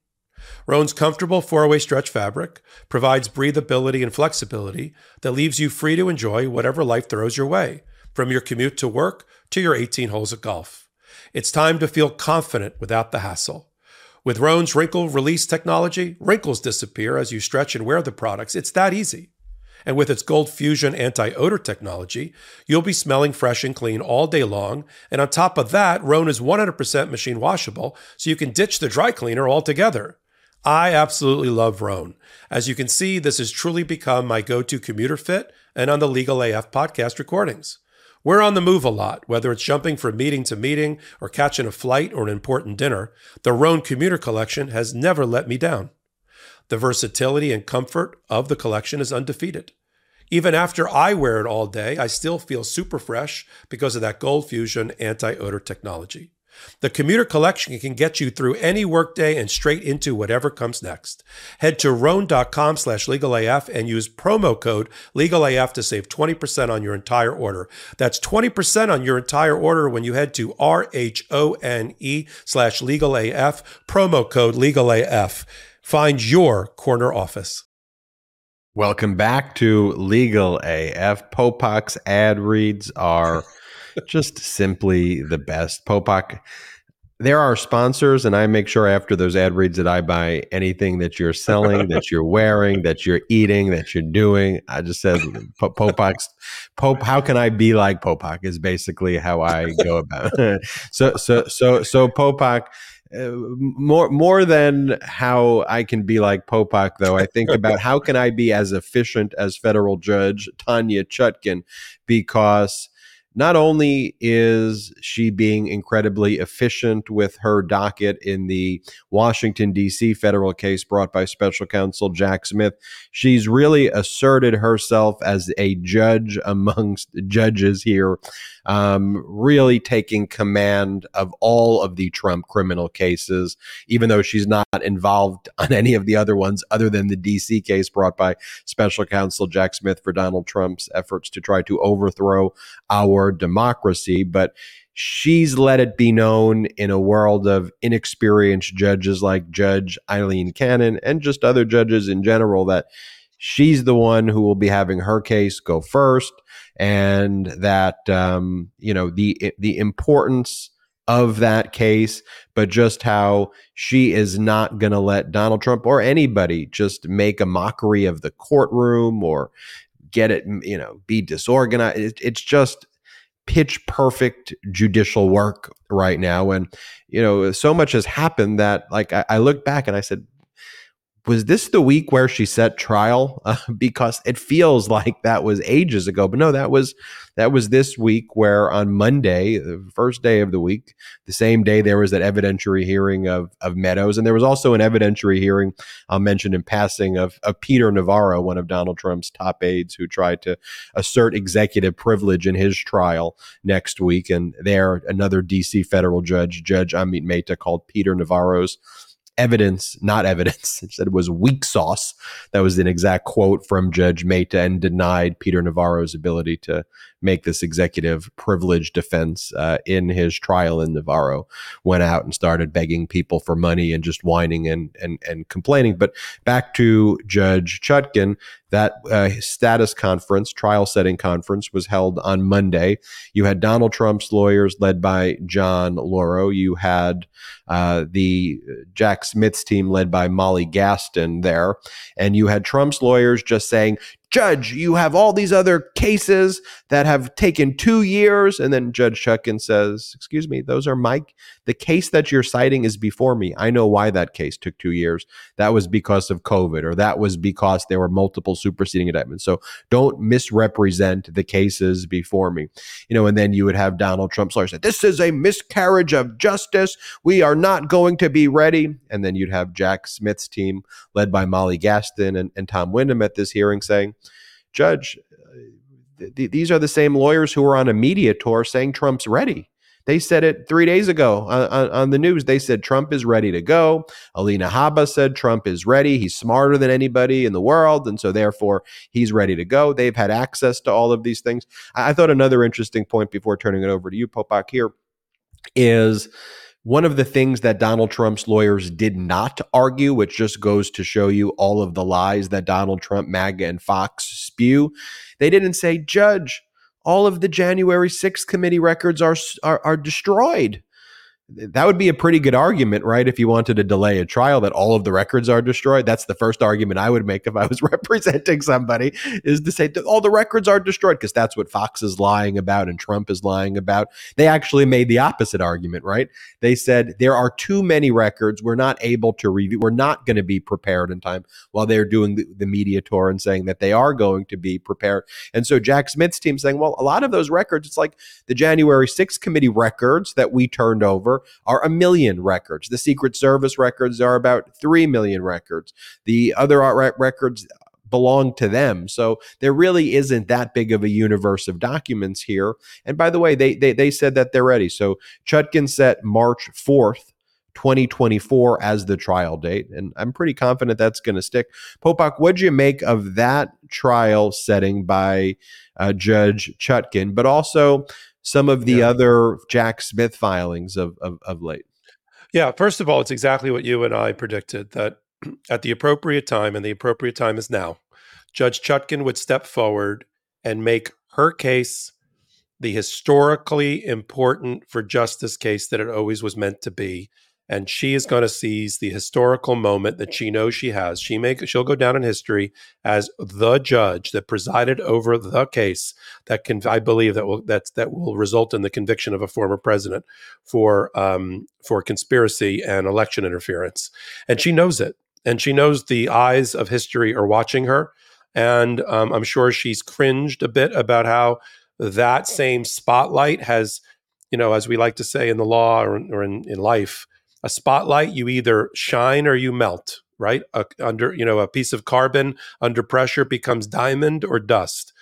Rhone's comfortable four way stretch fabric provides breathability and flexibility that leaves you free to enjoy whatever life throws your way, from your commute to work to your 18 holes of golf. It's time to feel confident without the hassle. With Rhone's wrinkle release technology, wrinkles disappear as you stretch and wear the products. It's that easy. And with its Gold Fusion anti odor technology, you'll be smelling fresh and clean all day long. And on top of that, Rhone is 100% machine washable, so you can ditch the dry cleaner altogether. I absolutely love Rhone. As you can see, this has truly become my go to commuter fit and on the Legal AF podcast recordings. We're on the move a lot, whether it's jumping from meeting to meeting or catching a flight or an important dinner. The Rhone Commuter Collection has never let me down. The versatility and comfort of the collection is undefeated. Even after I wear it all day, I still feel super fresh because of that Gold Fusion anti odor technology. The commuter collection can get you through any workday and straight into whatever comes next. Head to rhone.com slash legalaf and use promo code legalaf to save 20% on your entire order. That's 20% on your entire order when you head to R-H-O-N-E slash legalaf, promo code legalaf. Find your corner office. Welcome back to Legal AF. Popok's ad reads are just simply the best. Popok, there are sponsors, and I make sure after those ad reads that I buy anything that you're selling, that you're wearing, that you're eating, that you're doing. I just said Popok's Pope. How can I be like Popok? Is basically how I go about. It. <laughs> so so so so Popok. Uh, more more than how I can be like Popok, though, I think about how can I be as efficient as federal judge Tanya Chutkan, because not only is she being incredibly efficient with her docket in the Washington, D.C. federal case brought by special counsel Jack Smith, she's really asserted herself as a judge amongst judges here, um, really taking command of all of the Trump criminal cases, even though she's not involved on any of the other ones other than the D.C. case brought by special counsel Jack Smith for Donald Trump's efforts to try to overthrow our democracy, but she's let it be known in a world of inexperienced judges like Judge Aileen Cannon and just other judges in general that she's the one who will be having her case go first, and that um, you know the the importance of that case, but just how she is not going to let Donald Trump or anybody just make a mockery of the courtroom or get it, you know, be disorganized. It, it's just pitch perfect judicial work right now. And, you know, so much has happened that, like, I, I look back and I said, was this the week where she set trial? <laughs> Uh, because it feels like that was ages ago, but no, that was that was this week. Where on Monday, the first day of the week, the same day there was that evidentiary hearing of of Meadows, and there was also an evidentiary hearing I'll mention in passing of of Peter Navarro, one of Donald Trump's top aides, who tried to assert executive privilege in his trial next week, and there another D.C. federal judge, Judge Amit Mehta, called Peter Navarro's evidence, not evidence. <laughs> It said it was weak sauce. That was an exact quote from Judge Mehta and denied Peter Navarro's ability to make this executive privilege defense uh, in his trial. in Navarro went out and started begging people for money and just whining and and and complaining. But back to Judge Chutkan, that uh, status conference, trial setting conference, was held on Monday. You had Donald Trump's lawyers led by John Lauro. You had uh, the Jack Smith's team led by Molly Gaston there, and you had Trump's lawyers just saying, Judge, you have all these other cases that have taken two years. And then Judge Chutkan says, Excuse me, those are my, the case that you're citing is before me. I know why that case took two years. That was because of COVID, or that was because there were multiple superseding indictments. So don't misrepresent the cases before me. You know, and then you would have Donald Trump's lawyer say, This is a miscarriage of justice. We are not going to be ready. And then you'd have Jack Smith's team, led by Molly Gaston and, and Tom Windom at this hearing saying, Judge, uh, th- these are the same lawyers who were on a media tour saying Trump's ready. They said it three days ago on, on, on, the news. They said Trump is ready to go. Alina Habba said Trump is ready. He's smarter than anybody in the world. And so, therefore, he's ready to go. They've had access to all of these things. I thought another interesting point before turning it over to you, Popok, here is one of the things that Donald Trump's lawyers did not argue, which just goes to show you all of the lies that Donald Trump, MAGA, and Fox spew. They didn't say, Judge, all of the January 6th committee records are, are, are destroyed that would be a pretty good argument, right? If you wanted to delay a trial, that all of the records are destroyed. That's the first argument I would make if I was <laughs> representing somebody, is to say all the records are destroyed because that's what Fox is lying about and Trump is lying about. They actually made the opposite argument, right? They said there are too many records. We're not able to review. We're not going to be prepared in time while they're doing the, the media tour and saying that they are going to be prepared. And so Jack Smith's team saying, well, a lot of those records, it's like the January 6th committee records that we turned over are a million records. The Secret Service records are about 3 million records. The other records belong to them. So there really isn't that big of a universe of documents here. And by the way, they they, they said that they're ready. So Chutkan set March 4th. 2024 as the trial date. And I'm pretty confident that's going to stick. Popok, what'd you make of that trial setting by uh, Judge Chutkan? but also some of the yeah. other Jack Smith filings of, of, of late? Yeah, first of all, it's exactly what you and I predicted that <clears throat> at the appropriate time, and the appropriate time is now, Judge Chutkan would step forward and make her case the historically important for justice case that it always was meant to be and she is going to seize the historical moment that she knows she has. She make she'll go down in history as the judge that presided over the case that can I believe that will that that will result in the conviction of a former president for um, for conspiracy and election interference, and she knows it, and she knows the eyes of history are watching her, and um, I'm sure she's cringed a bit about how that same spotlight has, you know, as we like to say in the law or, or in, in life a spotlight, you either shine or you melt, right? A, under, you know, a piece of carbon under pressure becomes diamond or dust.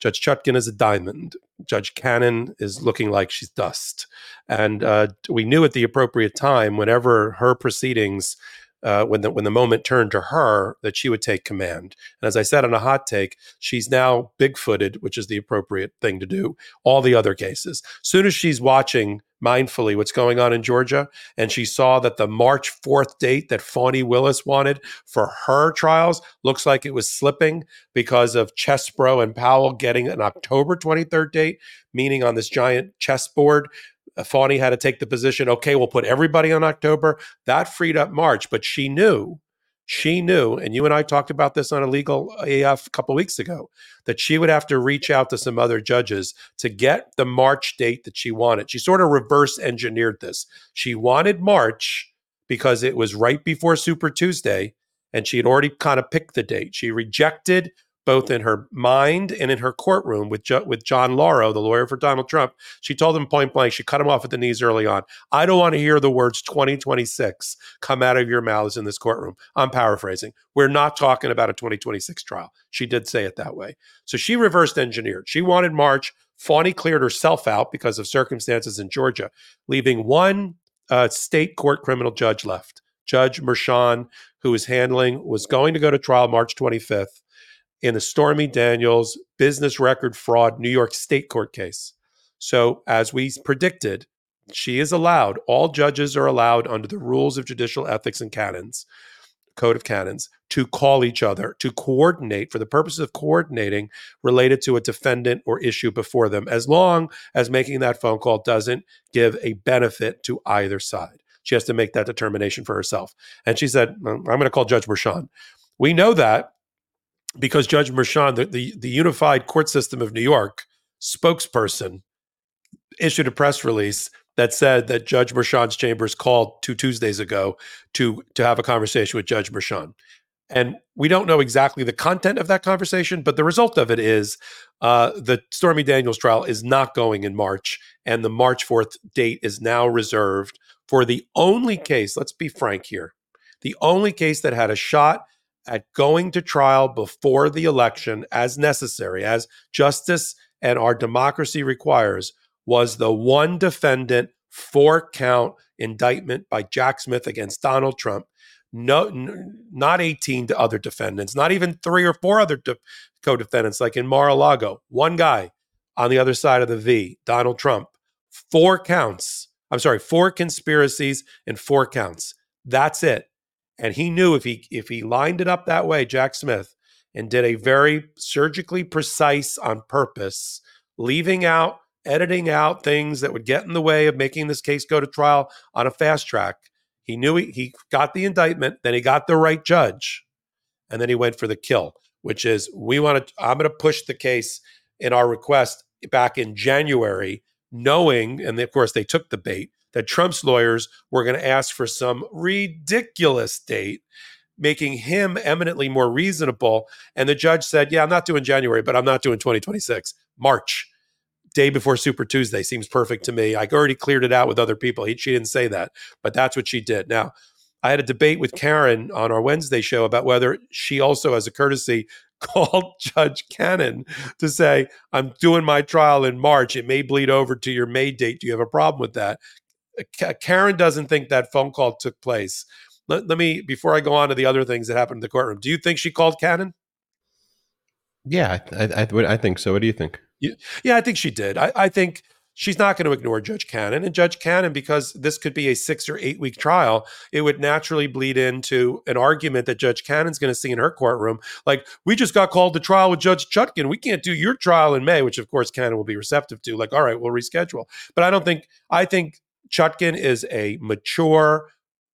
Judge Chutkan is a diamond. Judge Cannon is looking like she's dust. And uh, we knew at the appropriate time, whenever her proceedings uh, when the when the moment turned to her that she would take command. And as I said on a hot take, she's now big-footed, which is the appropriate thing to do. All the other cases, soon as she's watching mindfully what's going on in Georgia, and she saw that the March 4th date that Fani Willis wanted for her trials looks like it was slipping because of Chesebro and Powell getting an October 23rd date, meaning on this giant chessboard uh, Fani had to take the position, okay, we'll put everybody on October. That freed up March, but she knew, she knew, and you and I talked about this on a legal AF a uh, couple weeks ago, that she would have to reach out to some other judges to get the March date that she wanted. She sort of reverse engineered this. She wanted March because it was right before Super Tuesday, and she had already kind of picked the date. She rejected both in her mind and in her courtroom with jo- with John Lauro, the lawyer for Donald Trump. She told him point blank, she cut him off at the knees early on. I don't want to hear the words 2026 come out of your mouths in this courtroom. I'm paraphrasing. We're not talking about a 2026 trial. She did say it that way. So she reversed engineered. She wanted March. Fani cleared herself out because of circumstances in Georgia, leaving one uh, state court criminal judge left. Judge Merchan, who was handling, was going to go to trial March 25th in the Stormy Daniels business record fraud New York State court case. So, as we predicted, she is allowed, all judges are allowed under the rules of judicial ethics and canons, code of canons, to call each other, to coordinate for the purpose of coordinating related to a defendant or issue before them, as long as making that phone call doesn't give a benefit to either side. She has to make that determination for herself. And she said, I'm going to call Judge Merchan. We know that because Judge Merchan, the, the, the unified court system of New York spokesperson, issued a press release that said that Judge Merchan's chambers called two Tuesdays ago to to have a conversation with Judge Merchan. And we don't know exactly the content of that conversation, but the result of it is uh, the Stormy Daniels trial is not going in March, and the March 4th date is now reserved for the only case, let's be frank here, the only case that had a shot at going to trial before the election as necessary, as justice and our democracy requires, was the one defendant, four count indictment by Jack Smith against Donald Trump. No, n- not 18 to other defendants, not even three or four other de- co defendants, like in Mar a Lago. One guy on the other side of the V, Donald Trump. Four counts I'm sorry, four conspiracies and four counts. That's it. And he knew if he if he lined it up that way, Jack Smith, and did a very surgically precise on purpose, leaving out, editing out things that would get in the way of making this case go to trial on a fast track. He knew he, he got the indictment, then he got the right judge, and then he went for the kill, which is we want to, I'm going to push the case in our request back in January, knowing, and of course they took the bait, that Trump's lawyers were going to ask for some ridiculous date, making him eminently more reasonable. And the judge said, Yeah, I'm not doing January, but I'm not doing 2026, March. Day before Super Tuesday seems perfect to me. I already cleared it out with other people. He, she didn't say that, but that's what she did. Now, I had a debate with Karen on our Wednesday show about whether she also, as a courtesy, <laughs> called Judge Cannon to say, I'm doing my trial in March. It may bleed over to your May date. Do you have a problem with that? Uh, Karen doesn't think that phone call took place. Let, let, me, before I go on to the other things that happened in the courtroom, do you think she called Cannon? Yeah, I, I, I think so. What do you think? Yeah, yeah I think she did. I, I think she's not going to ignore Judge Cannon. And Judge Cannon, because this could be a six or eight week trial, it would naturally bleed into an argument that Judge Cannon's going to see in her courtroom. Like, we just got called to trial with Judge Chutkan. We can't do your trial in May, which of course Cannon will be receptive to. Like, all right, we'll reschedule. But I don't think, I think Chutkan is a mature,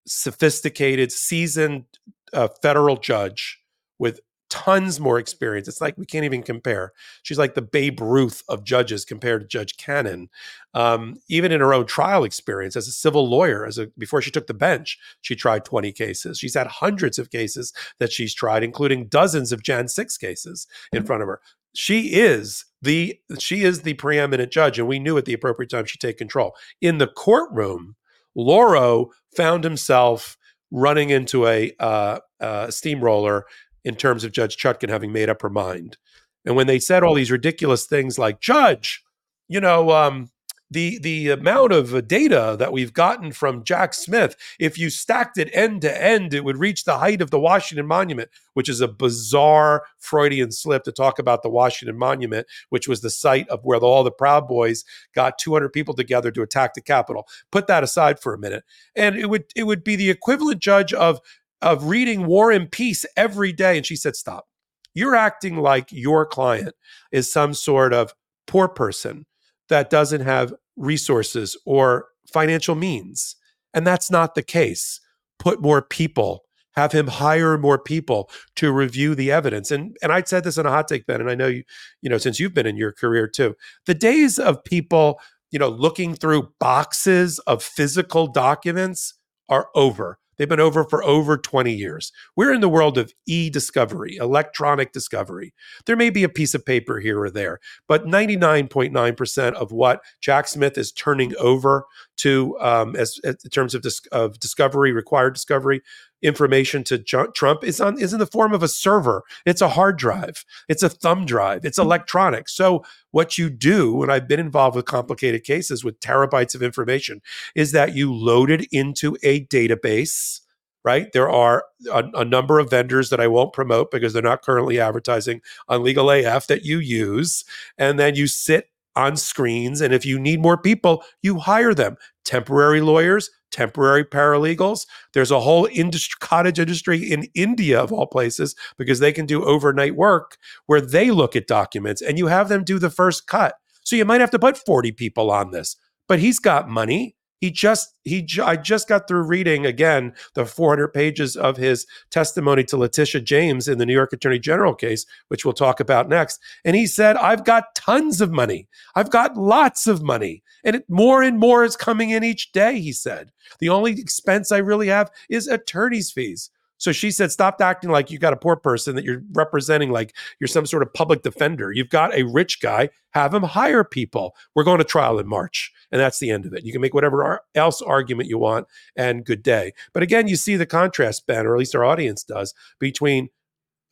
sophisticated, seasoned uh, federal judge with tons more experience. It's like we can't even compare. She's like the Babe Ruth of judges compared to Judge Cannon. Um, even in her own trial experience as a civil lawyer, as a before she took the bench, she tried 20 cases. She's had hundreds of cases that she's tried, including dozens of Jan 6 cases in mm-hmm. front of her. She is the she is the preeminent judge, and we knew at the appropriate time she'd take control. In the courtroom, Lauro found himself running into a uh, uh, steamroller in terms of Judge Chutkan having made up her mind. And when they said all these ridiculous things like, Judge, you know, um, the the amount of data that we've gotten from Jack Smith, if you stacked it end to end, it would reach the height of the Washington Monument, which is a bizarre Freudian slip to talk about the Washington Monument, which was the site of where all the Proud Boys got 200 people together to attack the Capitol. Put that aside for a minute, and it would it would be the equivalent judge of of reading War and Peace every day. And she said, Stop. You're acting like your client is some sort of poor person that doesn't have resources or financial means. And that's not the case. Put more people, have him hire more people to review the evidence. And and I said this in a hot take, Ben, and I know you, you know, since you've been in your career too, the days of people, you know, looking through boxes of physical documents are over. They've been over for over 20 years. We're in the world of e discovery, electronic discovery. There may be a piece of paper here or there, but 99.9% of what Jack Smith is turning over to, um, as, as, in terms of, dis- of discovery, required discovery, information to Trump is on is in the form of a server. It's a hard drive. It's a thumb drive. It's hmm. electronic. So what you do, and I've been involved with complicated cases with terabytes of information, is that you load it into a database. Right. There are a, a number of vendors that I won't promote because they're not currently advertising on Legal AF that you use. And then you sit on screens. And if you need more people, you hire them temporary lawyers, temporary paralegals. There's a whole industry, cottage industry in India, of all places, because they can do overnight work where they look at documents and you have them do the first cut. So you might have to put 40 people on this, but he's got money. He just he I just got through reading again the 400 pages of his testimony to Letitia James in the New York Attorney General case, which we'll talk about next. And he said, "I've got tons of money. I've got lots of money, and it, more and more is coming in each day." He said, "The only expense I really have is attorney's fees." So she said, stop acting like you got a poor person that you're representing like you're some sort of public defender. You've got a rich guy, have him hire people. We're going to trial in March. And that's the end of it. You can make whatever else argument you want and good day. But again, you see the contrast, Ben, or at least our audience does, between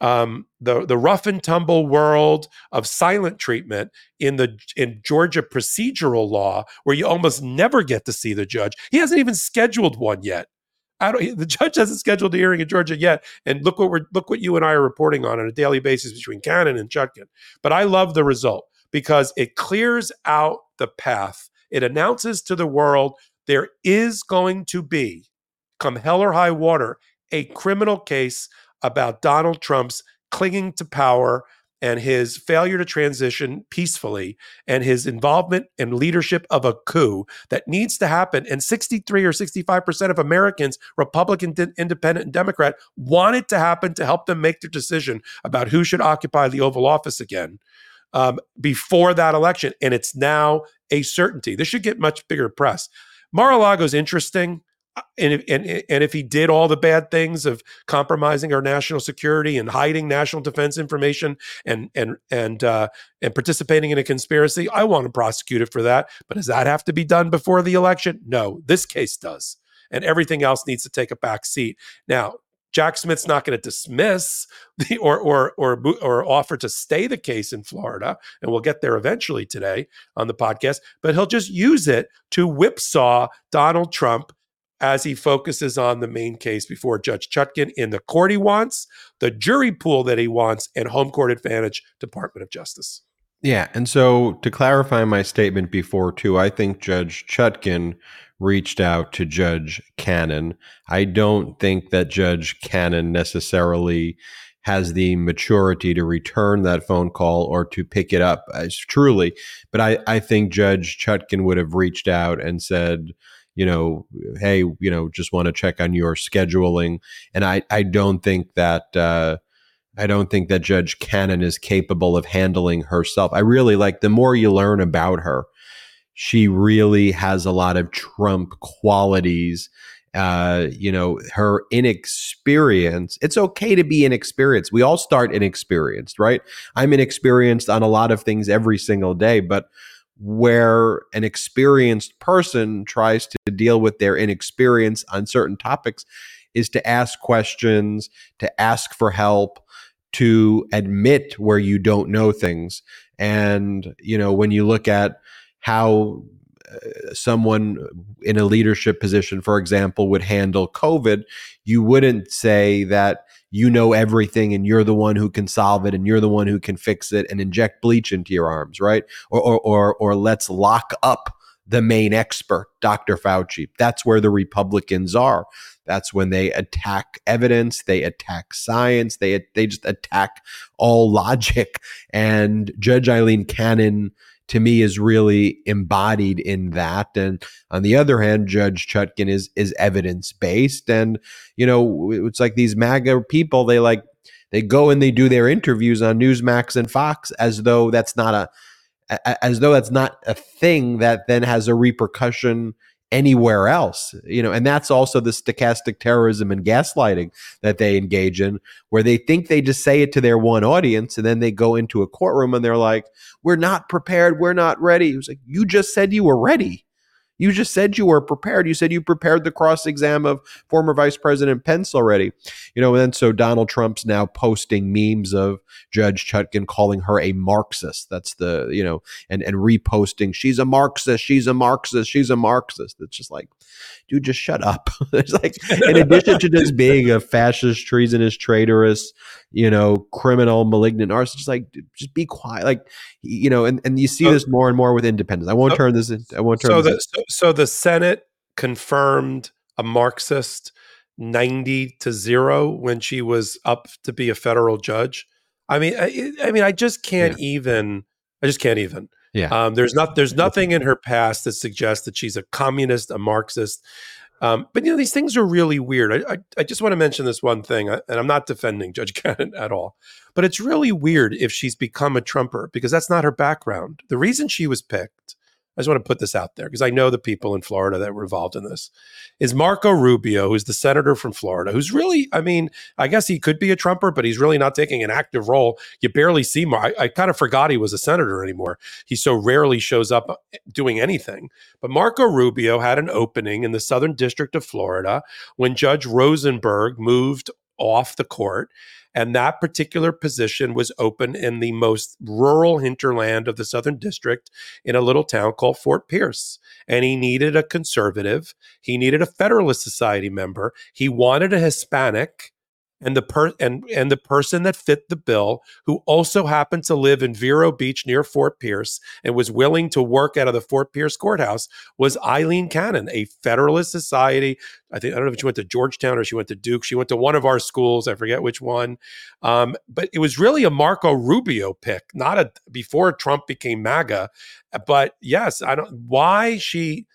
um, the the rough and tumble world of silent treatment in the in Georgia procedural law, where you almost never get to see the judge. He hasn't even scheduled one yet. I don't, the judge hasn't scheduled a hearing in Georgia yet, and look what we're look what you and I are reporting on on a daily basis between Cannon and Chutkan. But I love the result because it clears out the path. It announces to the world there is going to be, come hell or high water, a criminal case about Donald Trump's clinging to power and his failure to transition peacefully and his involvement and leadership of a coup that needs to happen. And 63 or 65% of Americans, Republican, Independent, and Democrat, want it to happen to help them make their decision about who should occupy the Oval Office again um, before that election. And it's now a certainty. This should get much bigger press. Mar-a-Lago is interesting. And if, and, and if he did all the bad things of compromising our national security and hiding national defense information and and and uh, and participating in a conspiracy, I want to prosecute it for that. But does that have to be done before the election? No, this case does, and everything else needs to take a back seat. Now, Jack Smith's not going to dismiss the or or or or offer to stay the case in Florida, and we'll get there eventually today on the podcast. But he'll just use it to whipsaw Donald Trump as he focuses on the main case before Judge Chutkan in the court he wants, the jury pool that he wants, and home court advantage Department of Justice. Yeah, and so to clarify my statement before too, I think Judge Chutkan reached out to Judge Cannon. I don't think that Judge Cannon necessarily has the maturity to return that phone call or to pick it up as truly. But I, I think Judge Chutkan would have reached out and said, you know, hey, you know, just want to check on your scheduling. And I, I don't think that uh, I don't think that Judge Cannon is capable of handling herself. I really like the more you learn about her, she really has a lot of Trump qualities. Uh, you know, her inexperience. It's okay to be inexperienced. We all start inexperienced, right? I'm inexperienced on a lot of things every single day, but where an experienced person tries to deal with their inexperience on certain topics is to ask questions, to ask for help, to admit where you don't know things. And, you know, when you look at how uh, someone in a leadership position, for example, would handle COVID, you wouldn't say that you know everything and you're the one who can solve it and you're the one who can fix it and inject bleach into your arms, right? Or or or, or let's lock up the main expert, Dr. Fauci. That's where the Republicans are. That's when they attack evidence, they attack science, they they just attack all <laughs> logic. And Judge Aileen Cannon to me is really embodied in that. And on the other hand, Judge Chutkan is is evidence based. And you know, it's like these MAGA people. They like they go and they do their interviews on Newsmax and Fox as though that's not a as though that's not a thing that then has a repercussion anywhere else you know and that's also the stochastic terrorism and gaslighting that they engage in where they think they just say it to their one audience and then they go into a courtroom and they're like we're not prepared. We're not ready. It was like you just said you were ready you just said you were prepared. You said you prepared the cross exam of former Vice President Pence already. You know, and then so Donald Trump's now posting memes of Judge Chutkan calling her a Marxist. That's the, you know, and, and reposting, she's a Marxist, she's a Marxist, she's a Marxist. It's just like, dude, just shut up. <laughs> it's like, in addition to just being a fascist, treasonous, traitorous, you know, criminal, malignant narcissist, just like, just be quiet. Like, you know, and, and you see this more and more with independence. I won't turn this in. I won't turn so the, so, so the Senate confirmed a Marxist 90 to 0 when she was up to be a federal judge. I mean I, I mean I just can't yeah. even I just can't even. Yeah. Um, there's not there's nothing in her past that suggests that she's a communist, a Marxist. Um, but you know these things are really weird. I, I, I just want to mention this one thing, and I'm not defending Judge <laughs> Cannon at all, but it's really weird if she's become a Trumper because that's not her background. The reason she was picked I just want to put this out there because I know the people in Florida that were involved in this. Is Marco Rubio, who's the senator from Florida, who's really, I mean, I guess he could be a Trumper, but he's really not taking an active role. You barely see him. I, I kind of forgot he was a senator anymore. He so rarely shows up uh, doing anything. But Marco Rubio had an opening in the Southern District of Florida when Judge Rosenberg moved off the court and that particular position was open in the most rural hinterland of the Southern District in a little town called Fort Pierce. And he needed a conservative, he needed a Federalist Society member, he wanted a Hispanic and the per and and the person that fit the bill who also happened to live in Vero Beach near Fort Pierce and was willing to work out of the Fort Pierce courthouse was Aileen Cannon, a Federalist Society. I think I don't know if she went to Georgetown or she went to Duke. She went to one of our schools. I forget which one. Um, but it was really a Marco Rubio pick, not a before Trump became MAGA. But yes, I don't why she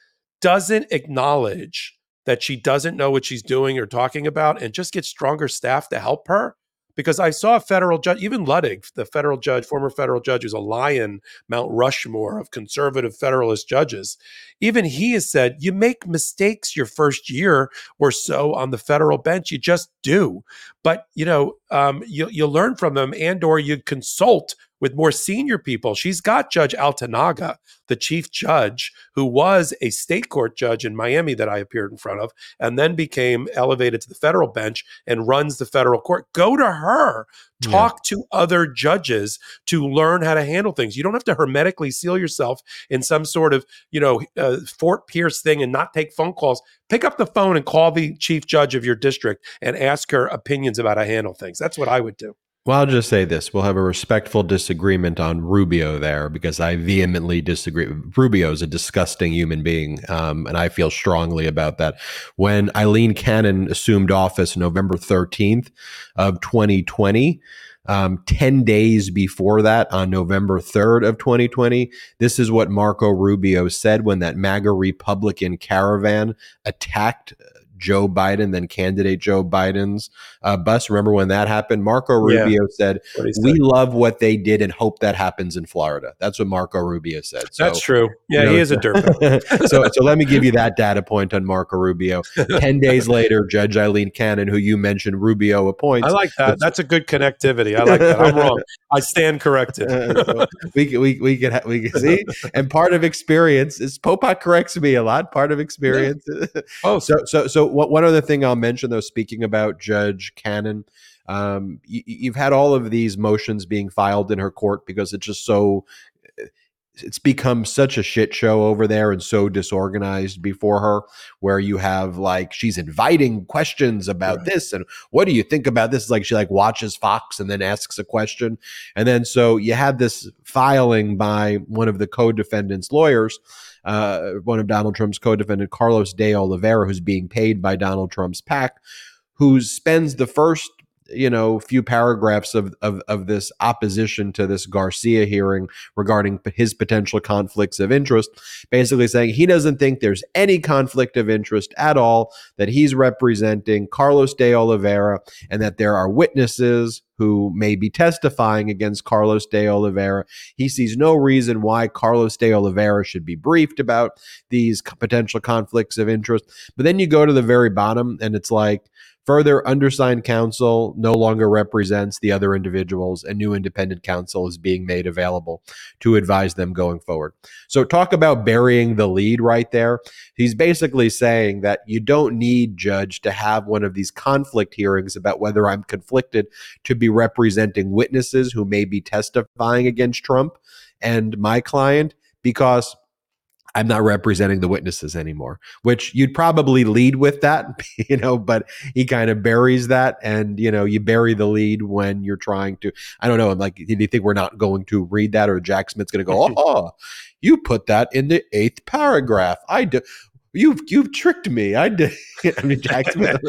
doesn't acknowledge that she doesn't know what she's doing or talking about and just get stronger staff to help her because I saw a federal judge, even Luttig, the federal judge, former federal judge, who's a lion, Mount Rushmore of conservative Federalist judges. Even he has said, you make mistakes your first year or so on the federal bench. You just do. But, you know, um, you, you learn from them and or you consult with more senior people. She's got Judge Altonaga, the chief judge, who was a state court judge in Miami that I appeared in front of, and then became elevated to the federal bench and runs the federal court. Go to her. Talk yeah. to other judges to learn how to handle things. You don't have to hermetically seal yourself in some sort of, you know, uh, Fort Pierce thing and not take phone calls. Pick up the phone and call the chief judge of your district and ask her opinions about how to handle things. That's what I would do. Well, I'll just say this. We'll have a respectful disagreement on Rubio there because I vehemently disagree. Rubio is a disgusting human being, um, and I feel strongly about that. When Aileen Cannon assumed office November 13th of 2020, um, 10 days before that, on November 3rd of 2020, this is what Marco Rubio said when that MAGA Republican caravan attacked Joe Biden, then candidate Joe Biden's uh, bus. Remember when that happened? Marco Rubio yeah. said, "We love what they did and hope that happens in Florida." That's what Marco Rubio said. So, That's true. Yeah, you know, he is a <laughs> dirtbag. so, so let me give you that data point on Marco Rubio. <laughs> Ten days later, Judge Aileen Cannon, who you mentioned, Rubio appoints. I like that. That's a good connectivity. I like that. I'm wrong. I stand corrected. <laughs> so we we we can we can see, and part of experience is Popok corrects me a lot. Part of experience. Yeah. Oh, so so so one other thing I'll mention, though, speaking about Judge Cannon, um, you, have had all of these motions being filed in her court because it's just so it's become such a shit show over there and so disorganized before her where you have like she's inviting questions about right. this and what do you think about this like she like watches fox and then asks a question and then so you have this filing by one of the co-defendants lawyers uh, one of Donald Trump's co-defendant, Carlos de Oliveira, who's being paid by Donald Trump's PAC, who spends the first you know few paragraphs of, of of this opposition to this Garcia hearing regarding his potential conflicts of interest basically saying he doesn't think there's any conflict of interest at all that he's representing Carlos de Oliveira and that there are witnesses who may be testifying against Carlos de Oliveira. He sees no reason why Carlos de Oliveira should be briefed about these potential conflicts of interest. But then you go to the very bottom and it's like Further, undersigned counsel no longer represents the other individuals, and new independent counsel is being made available to advise them going forward. So, talk about burying the lead right there. He's basically saying that you don't need judge to have one of these conflict hearings about whether I'm conflicted to be representing witnesses who may be testifying against Trump and my client because I'm not representing the witnesses anymore, which you'd probably lead with that, <laughs> you know, but he kind of buries that. And, you know, you bury the lead when you're trying to, I don't know, I'm like, do you think we're not going to read that or Jack Smith's going to go, oh, <laughs> you put that in the eighth paragraph. I do you've you've tricked me. I did. <laughs> I mean, Jack <laughs> Smith.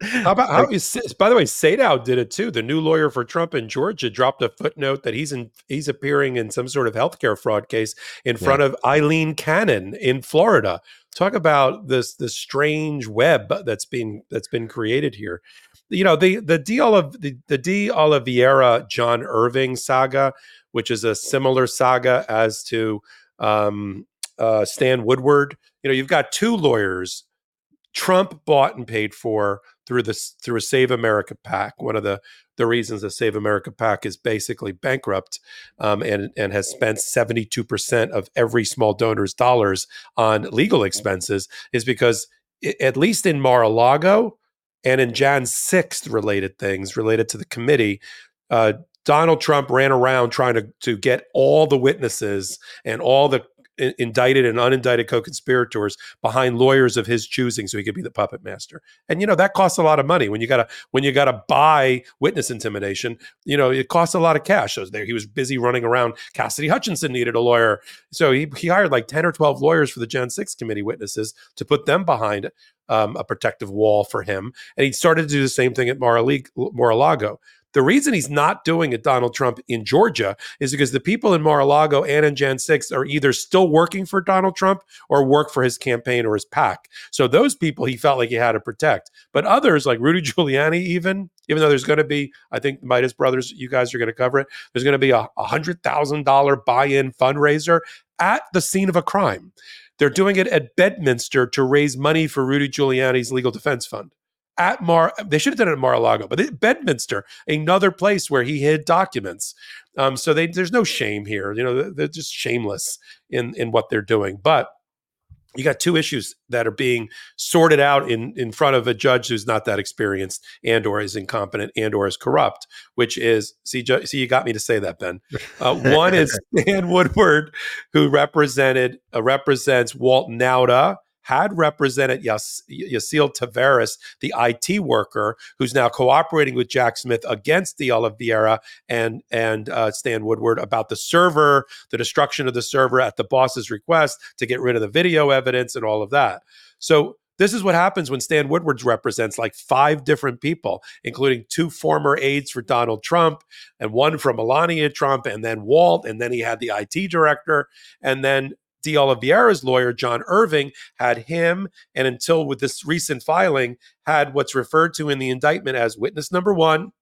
how <laughs> about how is, by the way, Sadow did it too. The new lawyer for Trump in Georgia dropped a footnote that he's in he's appearing in some sort of healthcare fraud case in front yeah. of Aileen Cannon in Florida. Talk about this the strange web that's been that's been created here. You know, the the deal of the, the De Oliveira John Irving saga, which is a similar saga as to um, uh, Stan Woodward. You know, you've got two lawyers Trump bought and paid for through this through a Save America PAC. One of the the reasons the Save America PAC is basically bankrupt um, and and has spent seventy two percent of every small donor's dollars on legal expenses is because it, at least in Mar-a-Lago and in Jan sixth related things related to the committee. Uh, Donald Trump ran around trying to, to get all the witnesses and all the indicted and unindicted co-conspirators behind lawyers of his choosing, so he could be the puppet master. And you know that costs a lot of money when you gotta when you gotta buy witness intimidation. You know it costs a lot of cash. So there he was busy running around. Cassidy Hutchinson needed a lawyer, so he he hired like ten or twelve lawyers for the gen Six committee witnesses to put them behind um, a protective wall for him. And he started to do the same thing at Mar-a-Lago. The reason he's not doing it, Donald Trump, in Georgia is because the people in Mar-a-Lago and in Jan 6 are either still working for Donald Trump or work for his campaign or his PAC. So those people he felt like he had to protect. But others, like Rudy <laughs> Giuliani, even, even though there's going to be, I think Meidas Brothers, you guys are going to cover it, there's going to be a $100,000 buy in fundraiser at the scene of a crime. They're doing it at Bedminster to raise money for Rudy Giuliani's legal defense fund. At Mar, they should have done it at Mar-a-Lago, but it, Bedminster, another place where he hid documents. Um, so they, there's no shame here. You know, they're just shameless in in what they're doing. But you got two issues that are being sorted out in in front of a judge who's not that experienced and or is incompetent and or is corrupt which is see see you got me to say that ben uh, one is <laughs> stan woodward who represented uh, represents walt nauta had represented Yas- Yacine Taveras, the IT worker, who's now cooperating with Jack Smith against De Oliveira and and uh, Stan Woodward about the server, the destruction of the server at the boss's request to get rid of the video evidence and all of that. So this is what happens when Stan Woodwards represents like five different people, including two former aides for Donald Trump and one from Melania Trump, and then Walt, and then he had the IT director, and then De Oliveira's lawyer, John Irving, had him, and until with this recent filing, had what's referred to in the indictment as witness number one,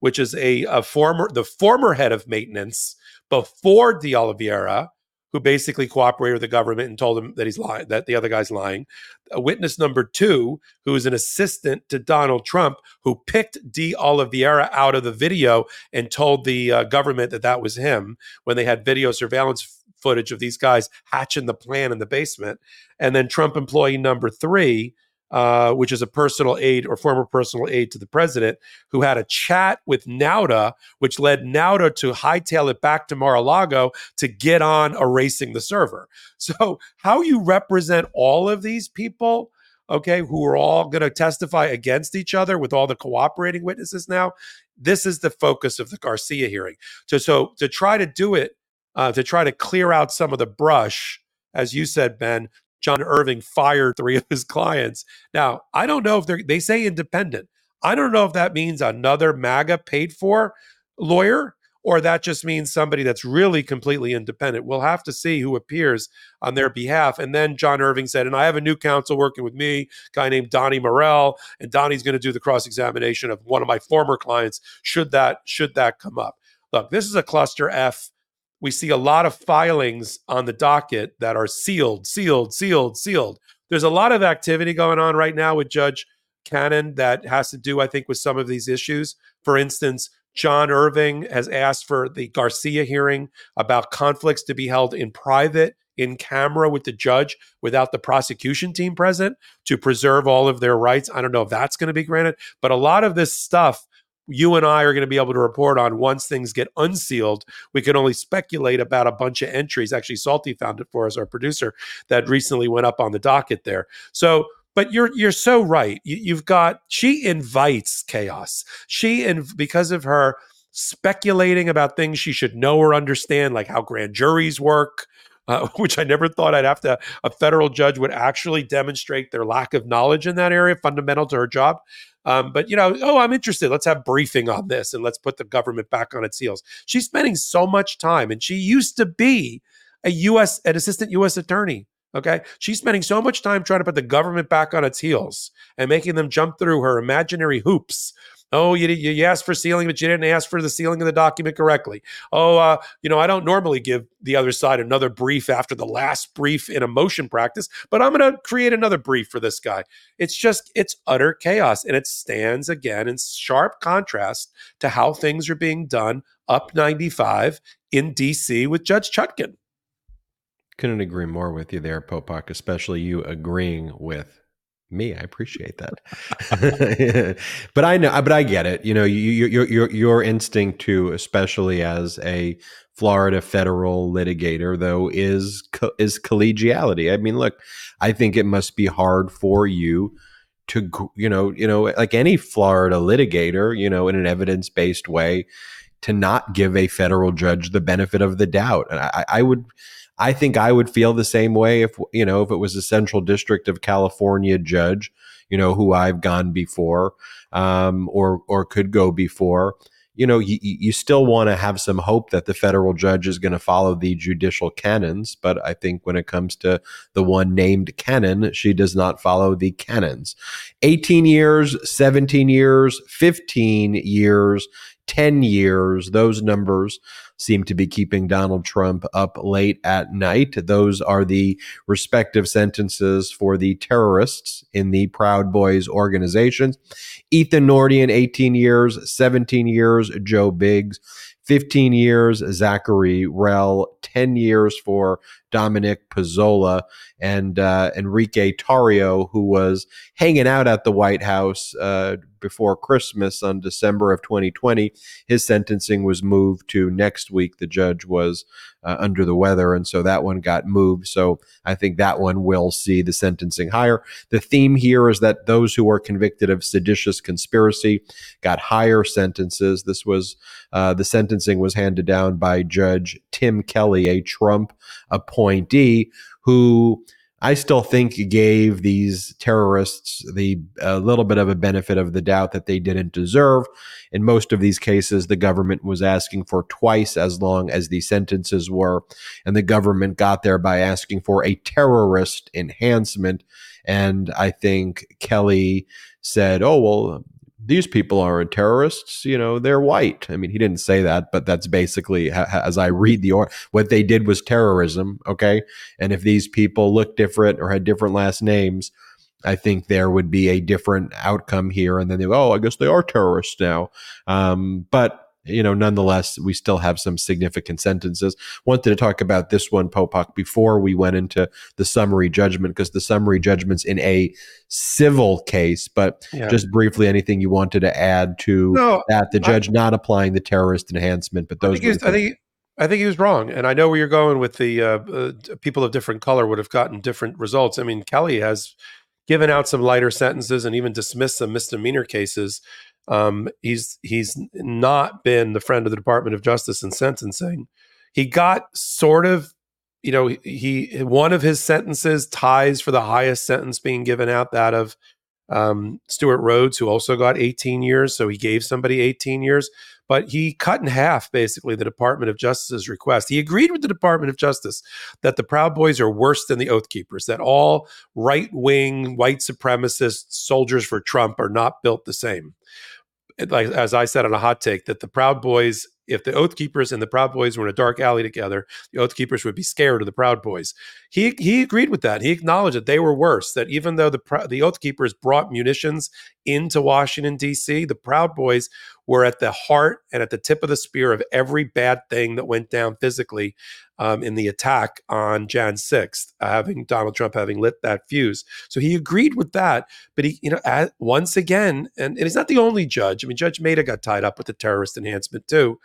which is a, a former the former head of maintenance before De Oliveira, who basically cooperated with the government and told him that he's lying, that the other guy's lying. A witness number two, who is an assistant to Donald Trump, who picked De Oliveira out of the video and told the uh, government that that was him when they had video surveillance footage of these guys hatching the plan in the basement. And then Trump employee number three, uh, which is a personal aide or former personal aide to the president, who had a chat with Nauta, which led Nauta to hightail it back to Mar-a-Lago to get on erasing the server. <laughs> So, how you represent all of these people, okay, who are all going to testify against each other with all the cooperating witnesses now, this is the focus of the Garcia hearing. So, so to try to do it uh, to try to clear out some of the brush. As you said, Ben, John Irving fired three <laughs> of his clients. Now, I don't know if they're, they say independent. I don't know if that means another MAGA paid for lawyer or that just means somebody that's really completely independent. We'll have to see who appears on their behalf. And then John Irving said, and I have a new counsel working with me, guy named Donnie Murrell, and Donnie's going to do the cross examination of one of my former clients. Should that should that come up? Look, this is a cluster F we see a lot of filings on the docket that are sealed, sealed, sealed, sealed. There's a lot of activity going on right now with Judge Cannon that has to do, I think, with some of these issues. For instance, John Irving has asked for the Garcia hearing about conflicts to be held in private, in camera with the judge without the prosecution team present to preserve all of their rights. I don't know if that's going to be granted, but a lot of this stuff you and I are going to be able to report on once things get unsealed. We can only speculate about a bunch of entries. Actually, Salty found it for us, our producer, that recently went up on the docket there. So, but you're you're so right. You, have got she invites chaos. She and because of her speculating about things she should know or understand, like how grand juries work, uh, <laughs> which I never thought I'd have to, a federal judge would actually demonstrate their lack of knowledge in that area, fundamental to her job. Um, but, you know, oh, I'm interested. Let's have briefing on this and let's put the government back on its heels. She's spending so much time, and she used to be a U.S., an assistant U.S. attorney. Okay. She's spending so much time trying to put the government back on its heels and making them jump through her imaginary hoops Oh, you, you asked for sealing, but you didn't ask for the sealing of the document correctly. Oh, uh, you know, I don't normally give the other side another brief after the last brief in a motion practice, but I'm going to create another brief for this guy. It's just, it's utter chaos. And it stands again in sharp contrast to how things are being done up 95 in DC with Judge Chutkan. Couldn't agree more with you there, Popok, especially you agreeing with me. I appreciate that. <laughs> but I know, but I get it. You know, you, your your your instinct to, especially as a Florida federal litigator, though, is is collegiality. I mean, look, I think it must be hard for you to, you know, you know, like any Florida litigator, you know, in an evidence based way, to not give a federal judge the benefit of the doubt. And I, I would I think I would feel the same way if you know if it was a Central District of California judge, you know, who I've gone before, um, or or could go before. You know, you, you still want to have some hope that the federal judge is going to follow the judicial canons, but I think when it comes to the one named canon, she does not follow the canons. 18 years, 17 years, 15 years, 10 years, those numbers seem to be keeping Donald Trump up late at night. Those are the respective sentences for the terrorists in the Proud Boys organizations. Ethan Nordean, 18 years, 17 years, Joe Biggs. 15 years, Zachary Rehl, 10 years for Dominic Pezzola, and uh, Enrique Tarrio, who was hanging out at the White House uh, before Christmas on December of 2020. His sentencing was moved to next week. The judge was uh, under the weather, and so that one got moved. So I think that one will see the sentencing higher. The theme here is that those who are convicted of seditious conspiracy got higher sentences. This was uh, the sentencing was handed down by Judge Tim Kelly, a Trump appointee who I still think gave these terrorists the a little bit of a benefit of the doubt that they didn't deserve. In most of these cases, the government was asking for twice as long as the sentences were, and the government got there by asking for a terrorist enhancement. And I think Kelly said, "Oh well, these people aren't terrorists. You know, they're white. I mean, he didn't say that, but that's basically as I read the or what they did was terrorism. Okay, and if these people look different or had different last names, I think there would be a different outcome here. And then they, go, oh, I guess they are terrorists now. Um, but you know, nonetheless, we still have some significant sentences. Wanted to talk about this one, Popok, before we went into the summary judgment, because the summary judgment's in a civil case. But yeah. just briefly, anything you wanted to add to no, that? The judge I, not applying the terrorist enhancement, but those. I think, I think, I think he was wrong, and I know where you're going with the uh, uh, people of different color would have gotten different results. I mean, Kelly has given out some lighter sentences and even dismissed some misdemeanor cases um, he's he's not been the friend of the Department of Justice in sentencing. He got sort of, you know, he one of his sentences ties for the highest sentence being given out that of um, Stewart Rhodes, who also got 18 years. So he gave somebody 18 years, but he cut in half basically the Department of Justice's request. He agreed with the Department of Justice that the Proud Boys are worse than the Oath Keepers, that all right wing, white supremacist soldiers for Trump are not built the same like as I said on a hot take, that the Proud Boys, if the Oath Keepers and the Proud Boys were in a dark alley together, the Oath Keepers would be scared of the Proud Boys. He he agreed with that. He acknowledged that they were worse. That even though the the Oath Keepers brought munitions into Washington D.C., the Proud Boys were at the heart and at the tip of the spear of every bad thing that went down physically um, in the attack on Jan 6th, uh, having Donald Trump having lit that fuse. So he agreed with that. But he, you know, once again, and, and he's not the only judge. I mean, Judge Mehta got tied up with the terrorist enhancement too.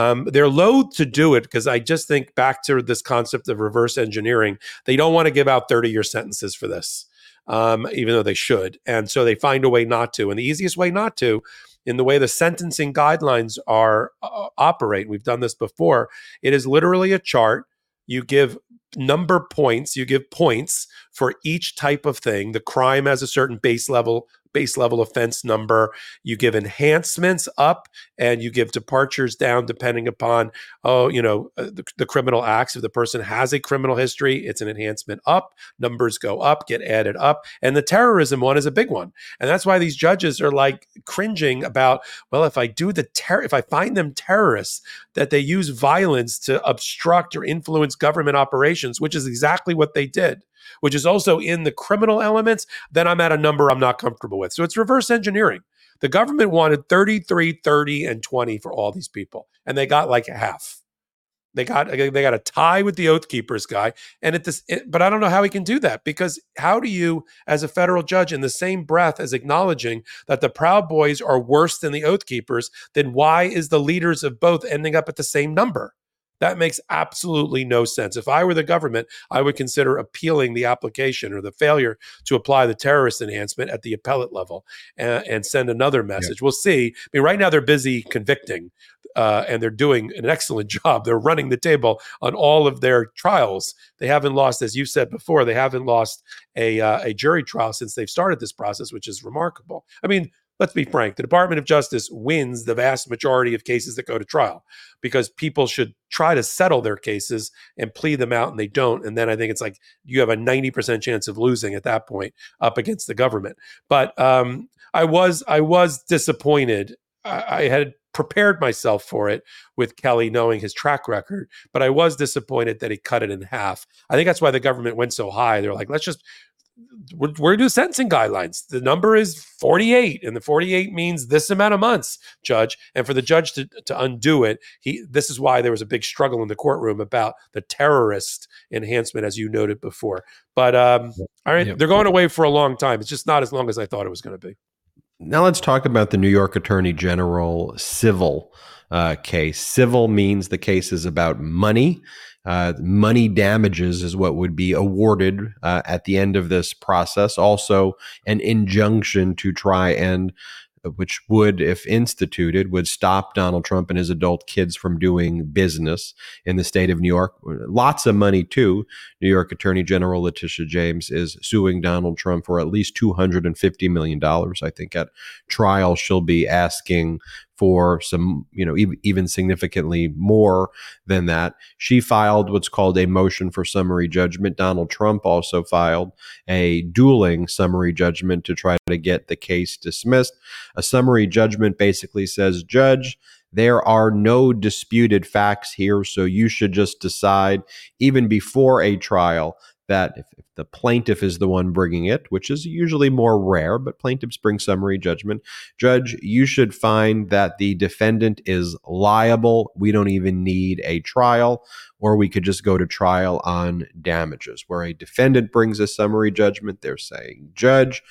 Um, they're loath to do it because I just think back to this concept of reverse engineering. They don't want to give out 30 year sentences for this, um, even though they should. And so they find a way not to. And the easiest way not to in the way the sentencing guidelines are uh, operate. We've done this before. It is literally a chart. You give number points, you give points for each type of thing. The crime has a certain base level base level offense number. You give enhancements up and you give departures down depending upon, oh, you know, uh, the, the, criminal acts. If the person has a criminal history, it's an enhancement up. Numbers go up, get added up. And the terrorism one is a big one. And that's why these judges are like cringing about, well, if I do the terror, if I find them terrorists, that they use violence to obstruct or influence government operations, which is exactly what they did which is also in the criminal elements, then I'm at a number I'm not comfortable with. So it's reverse engineering. The government wanted 33, 30, and 20 for all these people, and they got like a half. They got they got a tie with the Oath Keepers guy, and at this, it, but I don't know how he can do that because how do you, as a federal judge, in the same breath as acknowledging that the Proud Boys are worse than the Oath Keepers, then why is the leaders of both ending up at the same number? That makes absolutely no sense. If I were the government, I would consider appealing the application or the failure to apply the terrorist enhancement at the appellate level and, and send another message. We'll see. I mean, right now they're busy convicting uh, and they're doing an excellent <laughs> job. They're running the table on all of their trials. They haven't lost, as you said before, they haven't lost a uh, a jury trial since they've started this process, which is remarkable. I mean, let's be frank, the Department of Justice wins the vast majority of cases that go to trial because people should try to settle their cases and plead them out and they don't. And then I think it's like you have a 90% chance of losing at that point up against the government. But um, I was I was disappointed. I, I had prepared myself for it with Kelly knowing his track record, but I was disappointed that he cut it in half. I think that's why the government went so high. They're like, let's just we're, we're doing sentencing guidelines. The number is 48, and the 48 means this amount of months, judge. And for the judge to, to undo it, he this is why there was a big struggle in the courtroom about the terrorist enhancement, as you noted before. But um, all right, they're going away for a long time. It's just not as long as I thought it was going to be. Now let's talk about the New York Attorney General civil uh, case. Civil means the case is about money. Uh, money damages is what would be awarded uh, at the end of this process. Also, an injunction to try and which would, if instituted, would stop Donald Trump and his adult kids from doing business in the state of New York. Lots of money, too. New York Attorney General Letitia James is suing Donald Trump for at least $250 million. I think at trial, she'll be asking for some, you know, even significantly more than that. She filed what's called a motion for summary judgment. Donald Trump also filed a dueling summary judgment to try to get the case dismissed. A summary judgment basically says, Judge, there are no disputed facts here, so you should just decide, even before a trial, that if, if, the plaintiff is the one bringing it, which is usually more rare, but plaintiffs bring summary judgment, judge, you should find that the defendant is liable. We don't even need a trial, or we could just go to trial on damages. Where a defendant brings a summary judgment, they're saying, judge,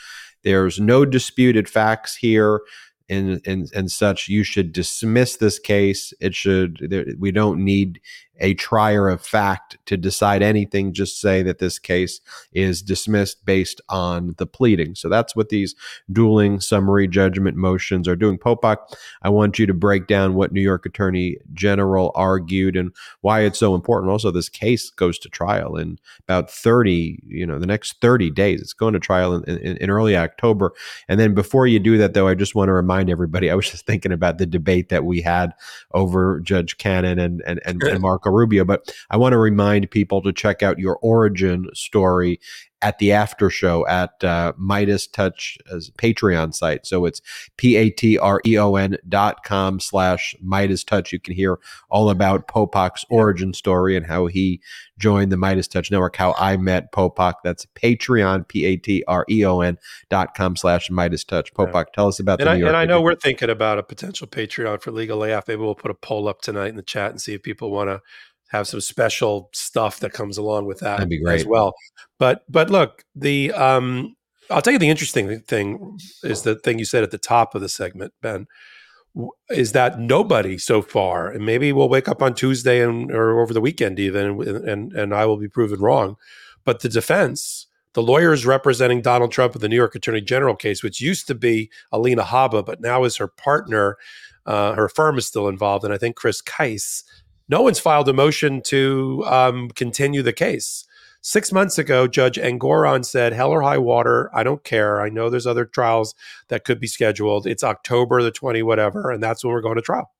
there's no disputed facts here and and and such you should dismiss this case it should there, we don't need a trier of fact to decide anything, just say that this case is dismissed based on the pleading. So that's what these dueling summary judgment motions are doing. Popok, I want you to break down what New York Attorney General argued and why it's so important. Also, this case goes to trial in about 30, you know, the next 30 days. It's going to trial in, in, in early October. And then before you do that, though, I just want to remind everybody, I was just thinking about the debate that we had over Judge Cannon and, and, and, and Marco Rubio. But I want to remind people to check out your origin story at the after show at uh, MeidasTouch Patreon site. So it's P A T R E O N dot com slash MeidasTouch. You can hear all about Popok's origin story and how he joined the Meidas Touch Network, how I met Popok. That's Patreon, P A T R E O N dot com slash MeidasTouch. Popok, yeah. tell us about and the I, New York And I know we're thinking about a potential Patreon for Legal AF. Maybe we'll put a poll up tonight in the chat and see if people want to have some special stuff that comes along with that That'd be great. as well. But but look, the um, I'll tell you the interesting thing is the thing you said at the top of the segment, Ben, is that nobody so far, and maybe we'll wake up on Tuesday and or over the weekend even, and and, and I will be proven wrong, but the defense. The lawyers representing Donald Trump in the New York Attorney General case, which used to be Alina Habba, but now is her partner, uh, her firm is still involved, and I think Chris Kise no one's filed a motion to um, continue the case. Six months ago, Judge Engoron said, Hell or high water, I don't care. I know there's other trials that could be scheduled. It's October the 20, whatever, and that's when we're going to trial.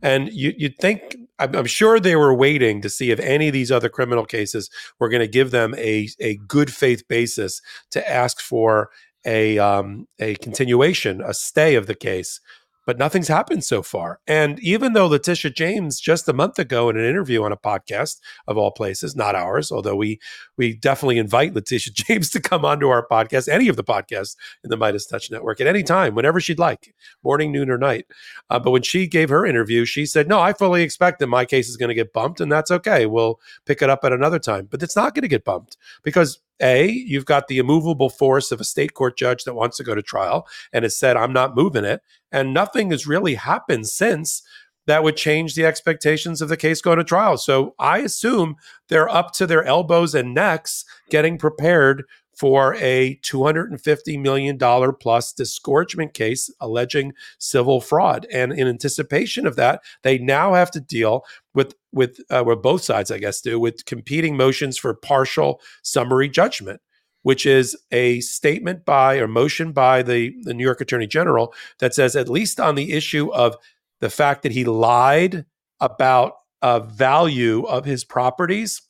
And you, would think, I'm, I'm, sure they were waiting to see if any of these other criminal cases were going to give them a, a good faith basis to ask for a, um, a continuation, a stay of the case but nothing's happened so far. And even though Letitia James just a month ago in an interview on a podcast of all places, not ours, although we we definitely invite Letitia <laughs> James to come onto our podcast, any of the podcasts in the Meidas Touch Network at any time, whenever she'd like, morning, noon, or night. Uh, but when she gave her interview, she said, "No, I fully expect that my case is going to get bumped, and that's okay. We'll pick it up at another time." But it's not going to get bumped because a, you've got the immovable force of a state court judge that wants to go to trial and has said, I'm not moving it. And nothing has really happened since that would change the expectations of the case going to trial. So I assume they're up to their elbows and necks getting prepared for a $250 million plus disgorgement case alleging civil fraud. And in anticipation of that, they now have to deal with, with uh, where both sides, I guess, do with competing motions for partial summary judgment. Which is a statement by or motion by the, the New York Attorney General that says, at least on the issue of the fact that he lied about a value of his properties,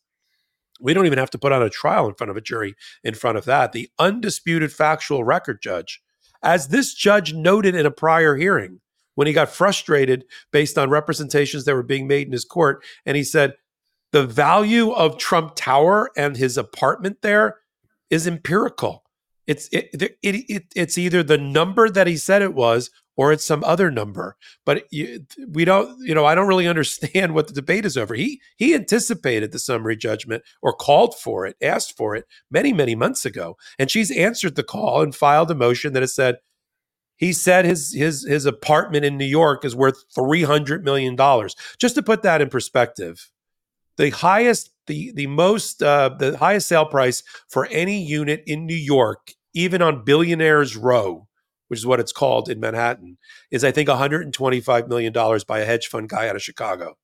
we don't even have to put on a trial in front of a jury in front of that. The undisputed factual record judge, as this judge noted in a prior hearing when he got frustrated based on representations that were being made in his court, and he said, the value of Trump Tower and his apartment there is empirical. It's it, it, it, it's either the number that he said it was or it's some other number. But you, we don't, you know, I don't really <laughs> understand what the debate is over. He he anticipated the summary judgment or called for it, asked for it many many months ago, and she's answered the call and filed a motion that has said he said his his his apartment in New York is worth three hundred million dollars. Just to put that in perspective, the highest the the most uh, the highest sale price for any unit in New York, even on Billionaires Row which is what it's called in Manhattan, is I think 125 million dollars by a hedge fund guy out of Chicago.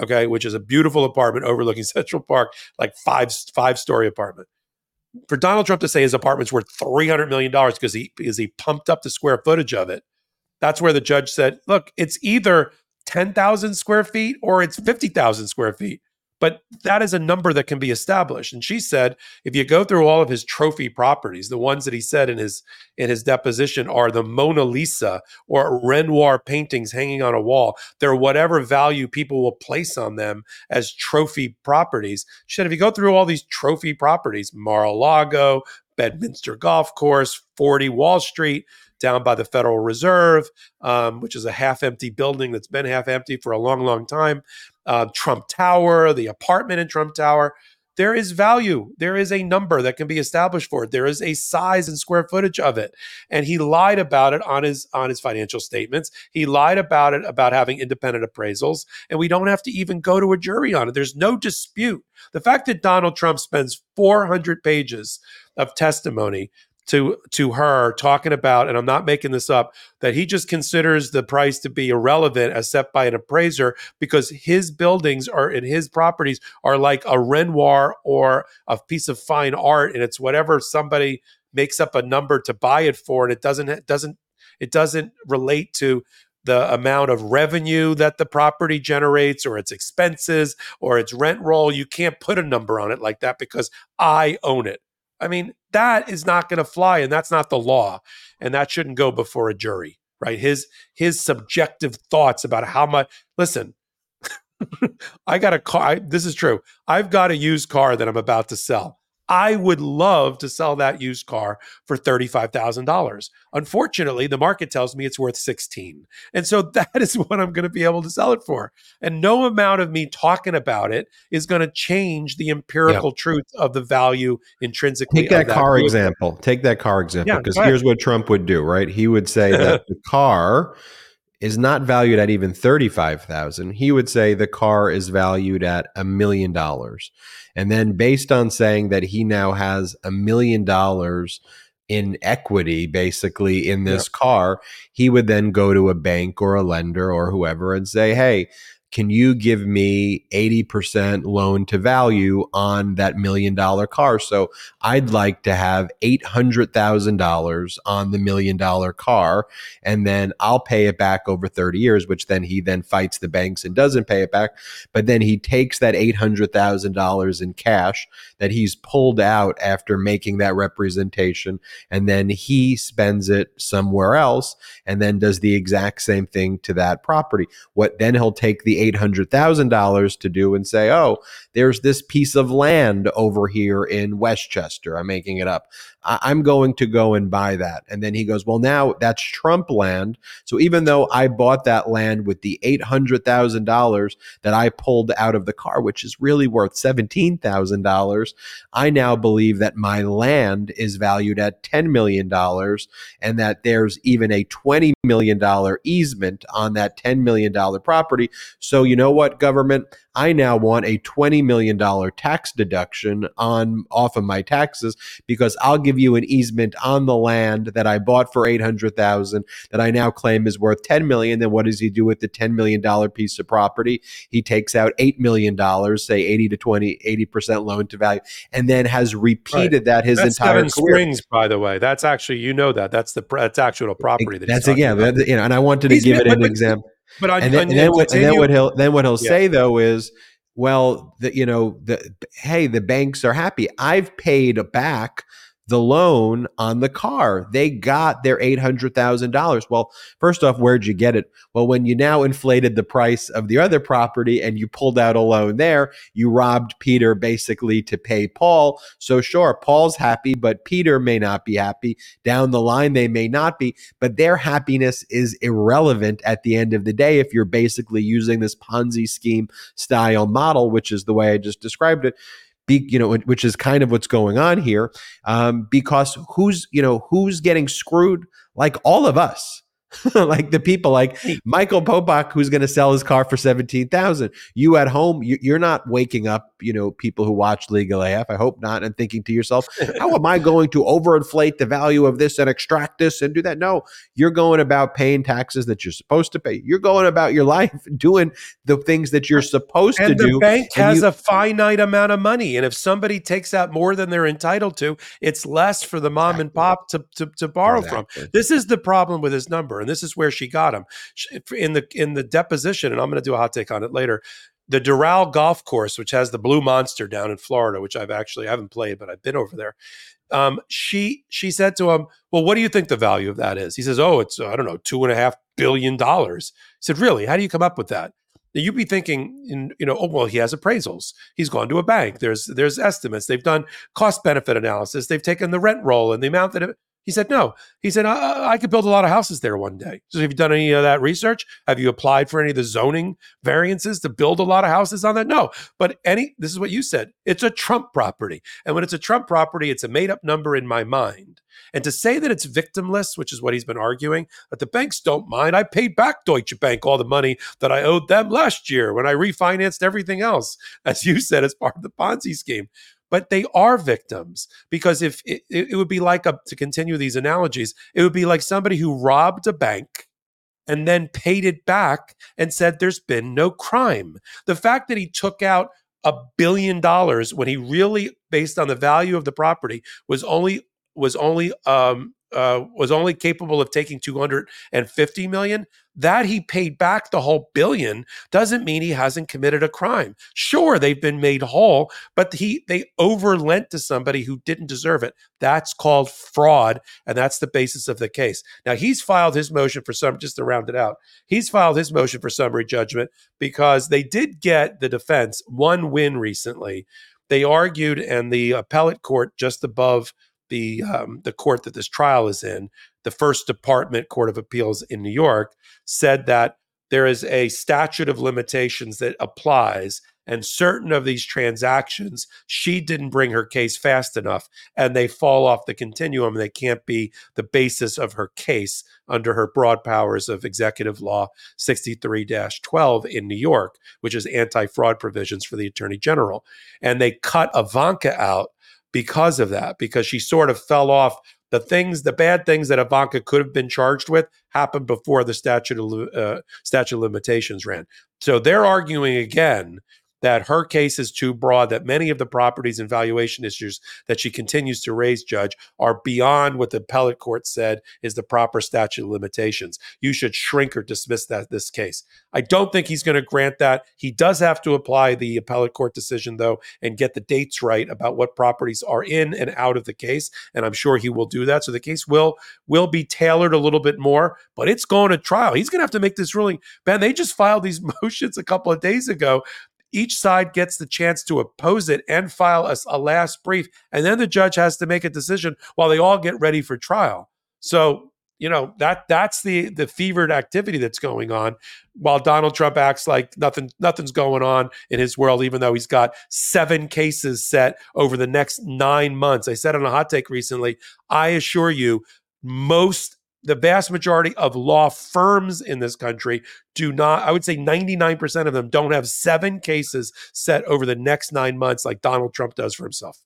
Okay, which is a beautiful apartment overlooking <laughs> Central Park, like five five story apartment. For Donald Trump to say his apartment's worth 300 million dollars because he because he pumped up the square footage of it, that's where the judge said, "Look, it's either 10,000 square feet or it's 50,000 square feet." But that is a number that can be established. And she said, if you go through all of his trophy properties, the ones that he said in his in his deposition are the Mona Lisa or Renoir paintings hanging on a wall. They're whatever value people will place on them as trophy properties. She said, if you go through all these trophy properties, Mar-a-Lago, Bedminster Golf Course, 40 Wall Street, down by the Federal Reserve, um, which is a half empty building that's been half empty for a long, long time uh, Trump Tower, the apartment in Trump Tower. There is value. There is a number that can be established for it. There is a size and square footage of it. And he lied about it on his on his financial statements. He lied about it about having independent appraisals. And we don't have to even go to a jury on it. There's no dispute. The fact that Donald Trump spends 400 pages of testimony to to her talking about and I'm not making this up that he just considers the price to be irrelevant as set by an appraiser because his buildings are in his properties are like a Renoir or a piece of fine art and it's whatever somebody makes up a number to buy it for and it doesn't it doesn't it doesn't relate to the amount of revenue that the property generates or its expenses or its rent roll. You can't put a number on it like that because I own it I mean, that is not going to fly, and that's not the law, and that shouldn't go before a jury, right? His his subjective thoughts about how much. Listen, <laughs> I got a car. I, this is true. I've got a used car that I'm about to sell. I would love to sell that used car for $35,000. Unfortunately, the market tells me it's worth 16. And so <laughs> that is what I'm going to be able to sell it for. And no amount of me talking about it is going to change the empirical truth of the value intrinsically. Take that, that car vehicle. example. Take that car example because yeah, here's what Trump would do, right? He would say that <laughs> the car is not valued at even 35,000. He would say the car is valued at a million dollars. And then based on saying that he now has a million dollars in equity basically in this yep. car, he would then go to a bank or a lender or whoever and say, "Hey, can you give me 80% loan to value on that million dollar car? So I'd like to have $800,000 on the million dollar car, and then I'll pay it back over 30 years, which then he then fights the banks and doesn't pay it back. But then he takes that $800,000 in cash that he's pulled out after making that representation, and then he spends it somewhere else and then does the exact same thing to that property. What then he'll take the $800,000 to do and say, oh, there's this piece of land over here in Westchester. I'm making it up. I- am going to go and buy that. And then he goes, well, now that's Trump land. So even though I bought that land with the $800,000 that I pulled out of the car, which is really worth $17,000, I now believe that my land is valued at $10 million and that there's even a $20 million easement on that $10 million property. So you know what, government? I now want a $20 million tax deduction on off of my taxes because I'll give you an easement on the land that I bought for 800,000 that I now claim is worth 10 million. Then what does he do with the $10 million piece of property? He takes out $8 million, say 80 to 20, 80% loan to value, and then has repeated right. that his that's entire Seven career. Springs, by the way. That's actually, you know that. That's the that's actual property that that's again, you know, and I wanted to he's, give it an example. But on, and, then, and, then what, and then what he'll then what he'll yeah. say though is, well, the, you know, the hey, the banks are happy. I've paid back the loan on the car. They got their $800,000. Well, first off, where'd you get it? Well, when you now inflated the price of the other property and you pulled out a loan there, you robbed Peter basically to pay Paul. So, sure, Paul's happy, but Peter may not be happy. Down the line, they may not be, but their happiness is irrelevant at the end of the day if you're basically using this Ponzi scheme style model, which is the way I just described it be, you know, which is kind of what's going on here, um, because who's, you know, who's getting screwed? Like all of us. <laughs> like the people like Michael Popok, who's going to sell his car for 17,000. You at home, you, are not waking up, you know, people who watch Legal AF, I hope not, and thinking to yourself, <laughs> how am I going to overinflate the value of this and extract this and do that? No, you're going about paying taxes that you're supposed to pay. You're going about your <laughs> life doing the things that you're supposed and to do. The bank has you, a finite amount of money. And if somebody takes out more than they're entitled to, it's less for the mom exactly. and pop to, to, to borrow exactly. from. This is the problem with his number and this is where she got him in the in the deposition. And I'm going to do a hot take on it later. The Doral Golf Course, which has the Blue Monster down in Florida, which I've actually I haven't played, but I've been over there. Um, she she said to him, "Well, what do you think the value of that is?" He says, "Oh, it's I don't know, two and a half billion dollars." He said, "Really? How do you come up with that?" you'd be thinking, in, you know, oh well, he has appraisals. He's gone to a bank. There's there's estimates. They've done cost benefit analysis. They've taken the rent roll and the amount that it, he said, no. He said, I, I could build a lot of houses there one day. So have you done any of that research? Have you applied for any of the zoning variances to build a lot of houses on that? No. But any, this is what you said. It's a Trump property. And when it's a Trump property, it's a made up number in my mind. And to say that it's victimless, which is what he's been arguing, that the banks don't mind. I paid back Deutsche Bank all the money that I owed them last year when I refinanced everything else, as you said, as part of the Ponzi scheme but they are victims because if it, it would be like a, to continue these analogies, it would be like somebody who robbed a bank and then paid it back and said there's been no crime. The fact that he took out a billion dollars when he really, based on the value of the property, was only was only um, uh, was only capable of taking 250 million that he paid back the whole billion doesn't mean he hasn't committed a crime. Sure they've been made whole but he they overlent to somebody who didn't deserve it. That's called fraud and that's the basis of the case. Now he's filed his motion for some just to round it out he's filed his motion for summary judgment because they did get the defense one win recently. They argued and the appellate court just above the um, the court that this trial is in, the First Department Court of Appeals in New York, said that there is a statute of limitations that applies and certain of these transactions she didn't bring her case fast enough and they fall off the continuum they can't be the basis of her case under her broad powers of executive law 63-12 in New York which is anti-fraud provisions for the attorney general. And they cut Ivanka out because of that, because she sort of fell off the things, the bad things that Ivanka could have been charged with happened before the statute of uh, statute of limitations ran. So they're arguing again that her case is too broad, that many of the properties and valuation issues that she continues to raise, Judge, are beyond what the appellate court said is the proper statute of limitations. You should shrink or dismiss that this case. I don't think he's going to grant that. He does have to apply the appellate court decision, though, and get the dates right about what properties are in and out of the case. And I'm sure he will do that. So the case will will be tailored a little bit more, but it's going to trial. He's going to have to make this ruling. Ben, they just filed these <laughs> motions a couple of days ago each side gets the chance to oppose it and file a, a, last brief. And then the judge has to make a decision while they all get ready for trial. So, you know, that that's the the fevered activity that's going on while Donald Trump acts like nothing nothing's going on in his world, even though he's got seven cases set over the next nine months. I said on a hot take recently, I assure you, most the vast majority of law firms in this country do not, I would say 99% of them don't have seven cases set over the next nine months like Donald Trump does for himself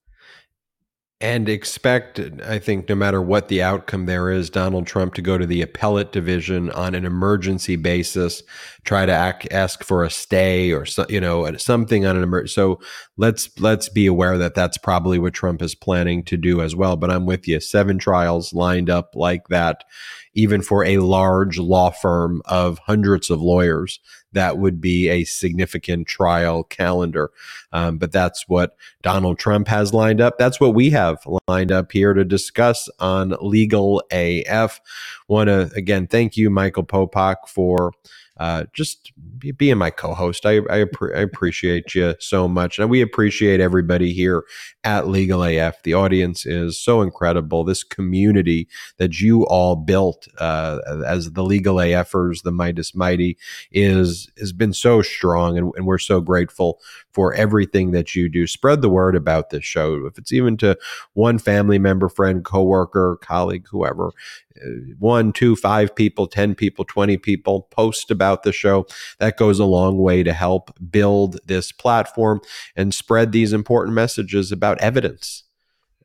and expect, I think, no matter what the outcome there is, Donald Trump to go to the appellate division on an emergency basis, try to act, ask for a stay or so, you know something on an emergency. So let's let's be aware that that's probably what Trump is planning to do as well. But I'm with you. Seven trials lined up like that, even for a large law firm of hundreds of lawyers that would be a significant trial calendar. Um, but that's what Donald Trump has lined up. That's what we have lined up here to discuss on Legal AF. Want to again thank you, Michael Popok, for uh, just being my co-host. I, I, I, appreciate you so much, and we appreciate everybody here at Legal AF. The audience is so incredible. This community that you all built uh, as the Legal AFers, the Meidas Mighty, is has been so strong, and, and we're so grateful for everything that you do. Spread the word about this show. If it's even to one family member, friend, coworker, colleague, whoever, Uh, one, two, five people, 10 people, 20 people post about the show. That goes a long way to help build this platform and spread these important messages about evidence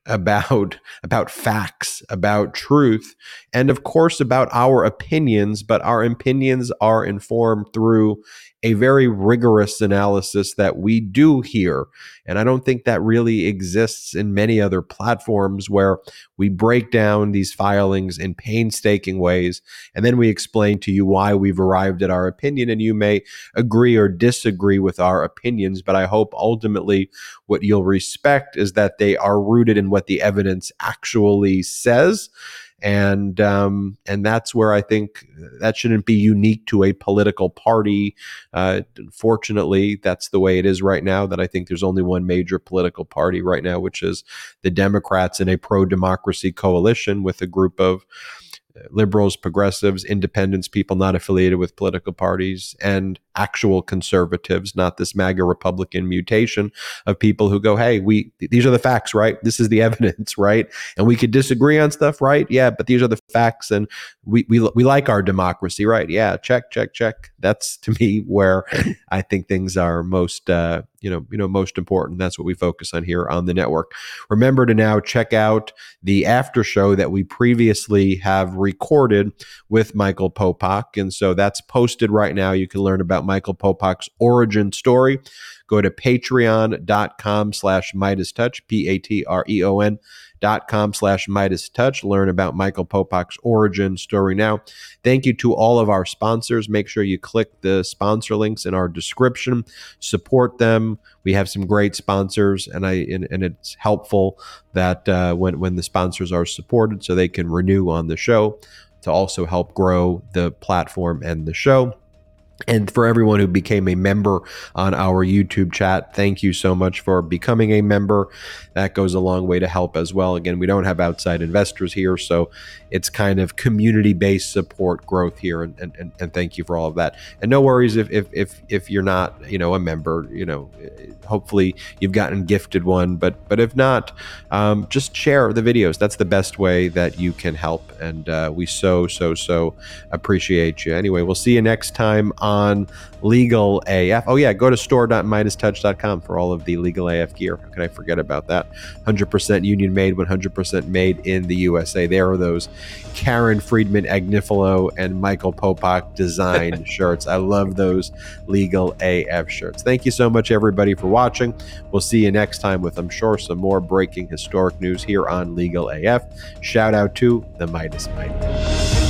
about about facts about truth and of course about our opinions but our opinions are informed through a very rigorous analysis that we do here. And I don't think that really exists in many other platforms where we break down these filings in painstaking ways and then we explain to you why we've arrived at our opinion. And you may agree or disagree with our opinions, but I hope ultimately what you'll respect is that they are rooted in what the evidence actually says and um, and that's where I think that shouldn't be unique to a political party. Uh, fortunately, that's the way it is right now. That I think there's only one major political party right now, which is the Democrats in a pro democracy coalition with a group of liberals, progressives, independents, people not affiliated with political parties, and actual conservatives, not this MAGA Republican mutation of people who go, hey, we these are the facts, right? This is the <laughs> evidence, right? And we could disagree on stuff, right? Yeah, but these are the facts, and we we we like our democracy, right? Yeah, check, check, check. That's to me where I think things are most uh, you know you know most important that's what we focus on here on the network remember to now check out the after show that we previously have recorded with michael popok and so that's posted right now. You can learn about michael popok's origin story go to patreon.com slash meidas touch p-a-t-r-e-o-n dot com slash Meidas Touch. Learn about Michael Popok's origin story now. Thank you to all of our sponsors. Make sure you click the sponsor links in our description. Support them. We have some great sponsors, and I and, and it's helpful that uh, when when the sponsors are supported, so they can renew on the show to also help grow the platform and the show. And for everyone who became a member on our YouTube chat, thank you so much for becoming a member. That goes a long way to help as well. Again, we don't have outside investors here, so it's kind of community based support growth here. And, and, and thank you for all of that. And no worries if, if, if, if you're not, you know, a member, you know, hopefully you've gotten gifted one, but, but if not, um, just share the videos. That's the best way that you can help. And uh, we so, so, so appreciate you. Anyway, we'll see you next time on on Legal AF. Oh, yeah, go to store.meidastouch.com for all of the Legal AF gear. How could I forget about that? 100% union made, 100% made in the USA. There are those Karen Friedman Agnifilo and Michael Popok design <laughs> shirts. I love those Legal AF shirts. Thank you so much, everybody, for watching. We'll see you next time with, I'm sure, some more breaking historic news here on Legal AF. Shout out to the Meidas Mighty.